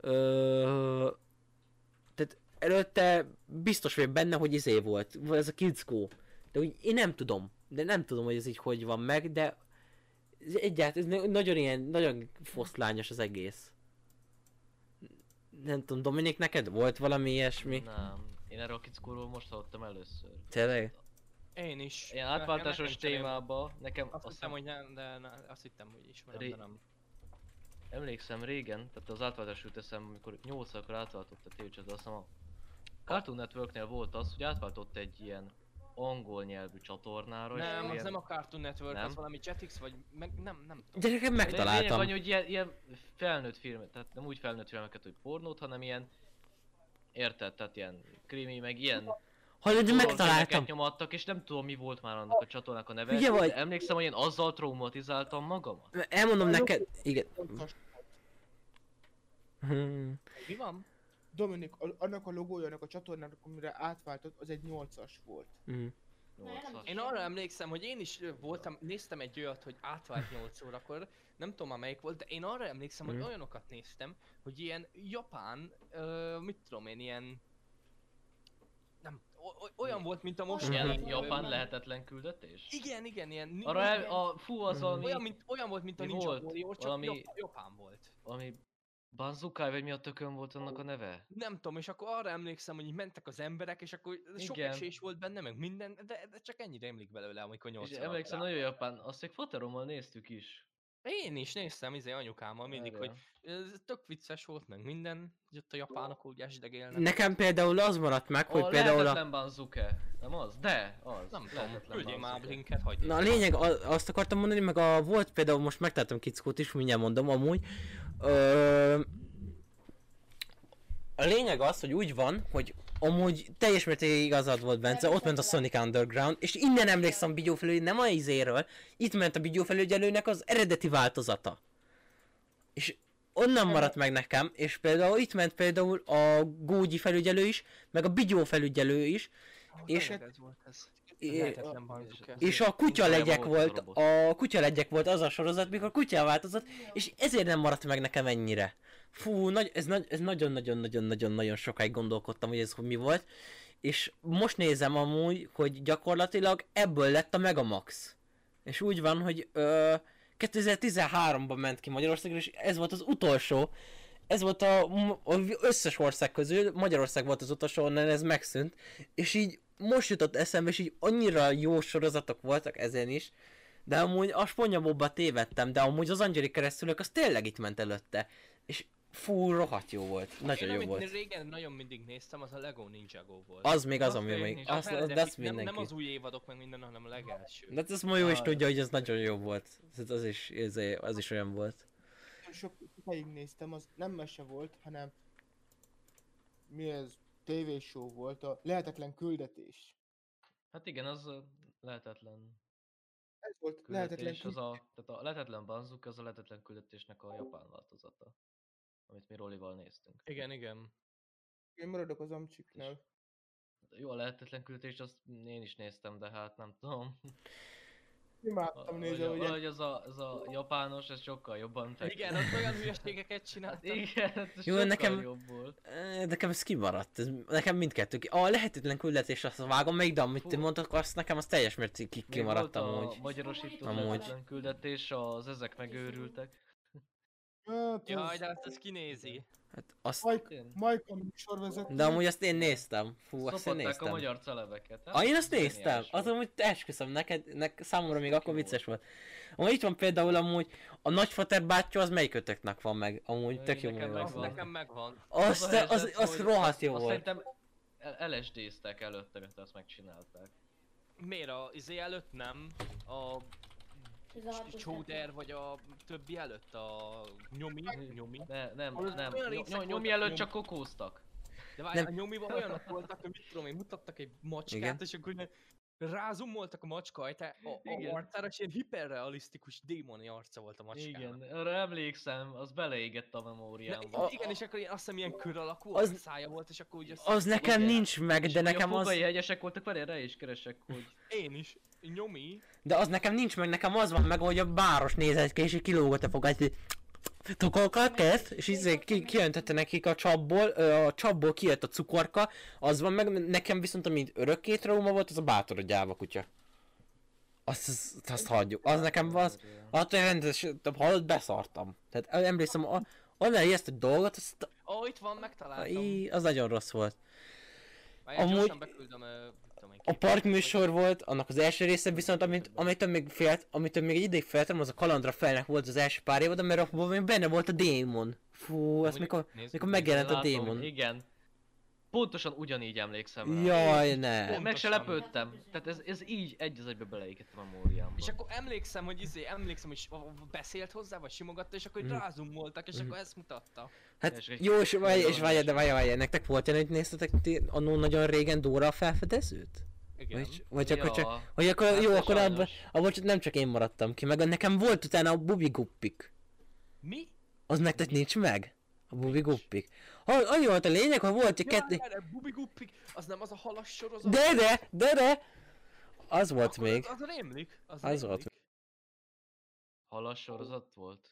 Ö, tehát előtte biztos vagyok benne, hogy izé volt, ez a Go. De úgy én nem tudom, de nem tudom, hogy ez így hogy van meg, de ez egyáltalán, ez na- nagyon ilyen, nagyon foszlányos az egész. Nem tudom, Dominik, neked volt valami ilyesmi? Nem. Én erről a kickóról most hallottam először. Tényleg? Én is. Ilyen átváltásos témába, nekem Azt azt hittem, hogy nem, de ne, azt hittem, hogy ismerem, Ré- de nem. emlékszem régen, tehát az átváltás jut eszem, amikor 8 akkor átváltott a tévcsatorna, azt hiszem a Cartoon Networknél volt az, hogy átváltott egy ilyen angol nyelvű csatornára, és Nem, az ilyen- nem a Cartoon Network, Nem? az valami Jetix, vagy meg, nem, nem tudom. De nekem Lényeg megtaláltam. annyi, hogy ilyen, ilyen felnőtt filmet, tehát nem úgy felnőtt filmeket, hogy pornót, hanem ilyen Érted? Tehát ilyen krimi, meg ilyen Hallod, de megtaláltam. nyomattak, és nem tudom mi volt már annak a csatornának a neve. Hülye vagy? emlékszem, hogy én azzal traumatizáltam magamat. Elmondom neked, igen. Hmm. Mi van? Dominik, annak a logója, annak a csatornának, amire átváltott, az egy 8-as volt. Hmm. Nyolcas. Én arra emlékszem, hogy én is voltam, néztem egy olyat, hogy átvált 8 órakor, nem tudom már melyik volt, de én arra emlékszem, hogy Mhm. olyanokat néztem, hogy ilyen japán, ö, mit tudom én, ilyen... Olyan volt, mint a most Ilyen jelent- japán lehetetlen küldetés? Igen, igen, ilyen... Arra el, a, fú, az Mhm. valami, olyan, mint, olyan volt, mint a Ninja volt? Warrior, csak Valami- Jap- japán volt. valami Banzukai, vagy mi a tökön volt annak a neve? Nem tudom, és akkor arra emlékszem, hogy mentek az emberek, és akkor sok Igen. esés volt benne, meg minden, de, de csak ennyire emlék belőle, amikor És nyolc emlékszem, nagyon japán, azt még foterommal néztük is. Én is néztem, izé anyukámmal mindig, hogy Várjál. ez tök vicces volt, meg minden, hogy ott a japánok úgy esdegélnek. Nekem például az maradt meg, hogy a például a... lehetetlen Banzuke, nem az? De, az. Nem tudom, lehetetlen küldjél már a Banzuke. linket, hagyj. Na a lényeg, a- azt akartam mondani, meg a volt például, most megtaláltam Kickót is, mindjárt mondom amúgy. Ö, a lényeg az, hogy úgy van, hogy amúgy teljes mértékig igazad volt Bence, ott ment a Sonic Underground, és innen emlékszem a Bigyó felügy, nem a izéről, itt ment a Bigyó felügyelőnek az eredeti változata. És onnan maradt meg nekem, és például itt ment például a Gógyi felügyelő is, meg a Bigyó felügyelő is, és- és ez volt ez. És a kutya legyek volt, a kutya legyek volt az a sorozat, mikor kutya változott, és ezért nem maradt meg nekem ennyire. Fú, nagy, ez, nagy, ez nagyon-nagyon-nagyon-nagyon-nagyon sokáig gondolkodtam, hogy ez hogy mi volt. És most nézem amúgy, hogy gyakorlatilag ebből lett a Megamax. És úgy van, hogy ö, 2013-ban ment ki Magyarországra, és ez volt az utolsó. Ez volt a, a összes ország közül, Magyarország volt az utolsó, onnan ez megszűnt. És így most jutott eszembe, és így annyira jó sorozatok voltak ezen is. De amúgy a sponyabobba tévedtem, de amúgy az Angeli keresztülök az tényleg itt ment előtte. És fú, rohadt jó volt. Nagyon Én jó amit volt. régen nagyon mindig néztem, az a Lego Ninjago volt. Az még az, ami még, is. azt, A az, de azt eredeti, nem, mindenki. nem az új évadok meg minden, hanem a legelső. De hát ez ma jó is tudja, hogy ez nagyon jó volt. Ez, az is, ez, az is olyan volt. Sok sokáig néztem, az nem mese volt, hanem mi ez, tévéshow volt, a lehetetlen küldetés. Hát igen, az lehetetlen Ez volt lehetetlen küldetés, az küldetés. a, tehát a lehetetlen Banzuke az a lehetetlen küldetésnek a japán változata. Amit mi Rolival néztünk. Igen, igen. Én maradok az amcsiknál. Jó, a lehetetlen küldetés, azt én is néztem, de hát nem tudom. Imádtam nézni, hogy valahogy az, a, az a japános, ez sokkal jobban feküdt. Igen, ott olyan hülyeségeket csináltak. Igen, ez Jó, nekem- jobb volt. Nekem ez kimaradt, ez, nekem mindkettő. ki- A lehetetlen küldetés azt vágom még, de amit Fú. mondtak, azt nekem az teljes mértékig kimaradt volt a amúgy. Amúgy. lehetetlen küldetés, az ezek megőrültek. Hát, Jaj, ez- de azt, azt kinézi. Hát azt, Mike, Én. Mike a műsorvezető. de amúgy azt én néztem. Fú, azt én Szopatták a néztem. magyar celebeket. hát Ah, én azt néztem, az amúgy esküszöm neked, nek, számomra még akkor vicces volt. Amúgy itt van például amúgy, a nagyfater bátyja az melyik ötöknek van meg, amúgy tök jó nekem meg Az megvan. nekem megvan. Az, helyzet, az, az hogy rohadt jó volt. Szerintem LSD-ztek előtte, mert azt megcsinálták. Miért a izé előtt nem? A Hatos Csóder vagy a többi előtt? A nyomi? Nyomi? Ne, nem, nem. részek Ny- ny- voltak, nyomi előtt nyom- csak kokóztak. De várj, Nem. a nyomiban olyanok voltak, hogy mit tudom én, mutattak egy macskát, Igen. és akkor rázumoltak a macska ajtá, a, a Igen. arcára, és ilyen hiperrealisztikus démoni arca volt a macskának. Igen, arra emlékszem, az beleégett a Ne, memóriámba. igen, és akkor ilyen, azt hiszem ilyen kör alakú Az- az... szája volt, és akkor ugye... Az nekem Igen. nincs meg, És de nekem az... fogai hegyesek voltak, várjál, rá is keresek, hogy... Én is. Nyomi. De az nekem nincs meg, nekem az van meg, hogy a báros nézett ki, és kilógott a fogát, Tukolkat kezd, és így ki, kijöntette nekik a csapból, a csapból kijött a cukorka, az van meg, nekem viszont amit örökké trauma volt, az a bátor a gyáva kutya. Azt, azt, azt hagyjuk, az nekem az, attól rendes, hallott, beszartam. Tehát emlékszem, a, annál ezt a dolgot, azt, Ó, oh, itt van, megtaláltam. í, az nagyon rossz volt. Várjál, amúgy- gyorsan beküldöm, tudom én, A parkműsor volt, annak az első része, viszont amit, amitől még félt, amitől még egy ideig féltem, az a Kalandra felnek volt az első pár évadban, mert abban még benne volt a démon. Fú, Mondjuk, mikor, nézzük mikor meg. megjelent a Látom, démon. Igen. Pontosan ugyanígy emlékszem rá. Jaj, ne. Meg se Pontosan. lepődtem. Tehát ez, ez így egy az egybe beleégett a memóriámba. És akkor emlékszem, hogy izé, emlékszem, hogy beszélt hozzá, vagy simogatta, és akkor Mhm. mm. rázumoltak, és akkor ezt mutatta. Hát És jó, és, vagy, és várjál, de is. várjál, várjál, nektek volt olyan, hogy néztetek ti annó nagyon régen Dóra a felfedezőt? Igen. Vagy, vagy akkor csak, Ja. vagy akkor, Hát jó, akkor abban, abban csak nem csak én maradtam ki, meg nekem volt utána a Bubi Guppik. Mi? Az nektek nincs meg? A Bubi Guppik. Ha- Annyi volt a lényeg, hogy volt egy kettő... Ja, erre Bubi Guppik, az nem az a halas sorozat? De de, de de! Az volt Akkor még. Az, az rémlik. Az, Az volt. Halas sorozat volt?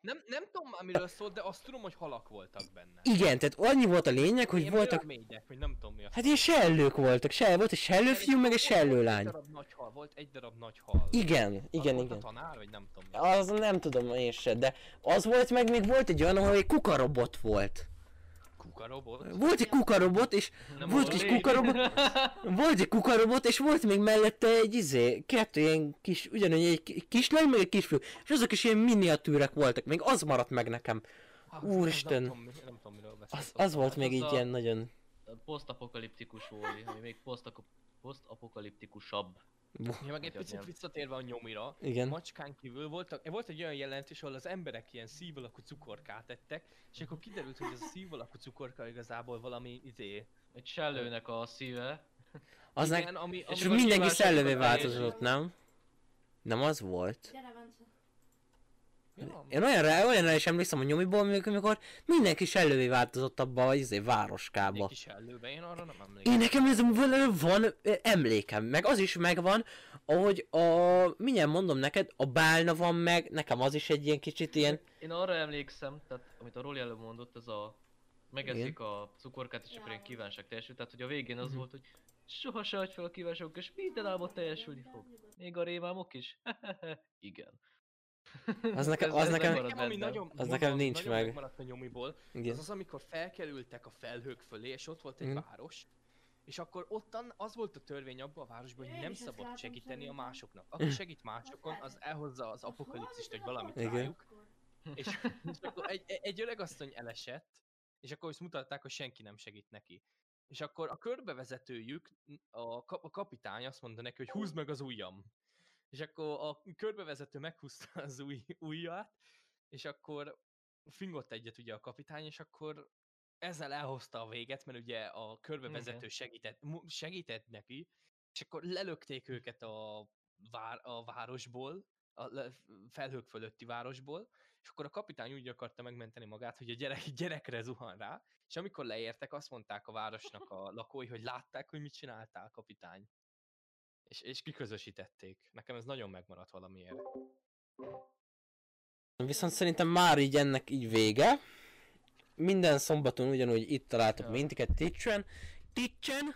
Nem, nem tudom már miről szólt, de azt tudom, hogy halak voltak benne. Igen, tehát annyi volt a lényeg, hogy Ilyen voltak... mermaidek, vagy nem tudom mi a Hát ilyen sellők voltak, se, volt egy sellőfiú, meg egy volt sellőlány. Egy darab nagy hal, volt egy darab nagy hal. Igen, Az igen, volt igen. a tanár, vagy nem tudom. mi. Az nem tudom én se, de az volt meg, még volt egy olyan, ahol egy kukarobot volt. Kukarobot. Volt egy kukarobot, és Nem volt kis kukarobot, volt egy kukarobot, és volt még mellette egy izé, kettő ilyen kis, ugyanúgy egy ki- kislány, meg egy kisfiú, és azok is ilyen miniatűrek voltak, még az maradt meg nekem. Ah, Úristen. Nem mi- nem tudom miről. Az, az volt még az így ilyen nagyon... Posztapokaliptikus volt, ami még posztapokaliptikusabb. Ja, meg egy picit visszatérve a nyomira, Igen. macskán kívül voltak, volt egy olyan jelentés, ahol az emberek ilyen szív alakú cukorkát ettek, és akkor kiderült, hogy ez a szív alakú cukorka igazából valami izé. Egy sellőnek a szíve. Az nek... Igen, ami, És mindenki szellővé változott, nem? Nem az volt? Gyere, Bence. Ja, Én olyanra, olyanra is emlékszem a nyomiból, amikor mindenki sellővé változott abba a izé, városkába. egy kis előbe, én arra nem emlékszem. Én nekem ez van, emlékem, meg az is megvan, ahogy a, mindjárt mondom neked, a bálna van meg, nekem az is egy ilyen kicsit ilyen, Én arra emlékszem, tehát amit a Roli előbb mondott, ez a megeszik a cukorkát, és akkor ilyen kívánság teljesül. Tehát, hogy a végén az Mhm. volt, hogy soha se adj fel a kívánságok, és minden álmod teljesülni fog. Még a rémámok is? Igen. Az nekem- Ez- az nekem- ami nagyon, Az nekem nincs nagyon meg. megmaradt a nyomiból, igen. az az, amikor felkerültek a felhők fölé, és ott volt egy Mhm. város, és akkor ottan az volt a törvény abban a városban, hogy nem is szabad segíteni a másoknak. Aki segít másokon, az elhozza az apokalipszist, vagy valamit Igen. rájuk, és, és akkor egy, egy- egy öreg asszony elesett, és akkor azt mutatták, hogy senki nem segít neki. És akkor a körbevezetőjük, a, kap, a kapitány azt mondta neki, hogy húzd meg az ujjam. És akkor a körbevezető meghúzta az új, ujját, és akkor fingott egyet ugye a kapitány, és akkor ezzel elhozta a véget, mert ugye a körbevezető segített, segített neki, és akkor lelökték őket a, vár, a városból, a felhők fölötti városból, és akkor a kapitány úgy akarta megmenteni magát, hogy a gyerek, gyerekre zuhan rá, és amikor leértek, azt mondták a városnak a lakói, hogy látták, hogy mit csináltál, kapitány. És, és kiközösítették. Nekem ez nagyon megmaradt valamiért. Viszont szerintem már így ennek így vége. Minden szombaton ugyanúgy itt találtok Ja. mindiket Twitchen. Twitchen,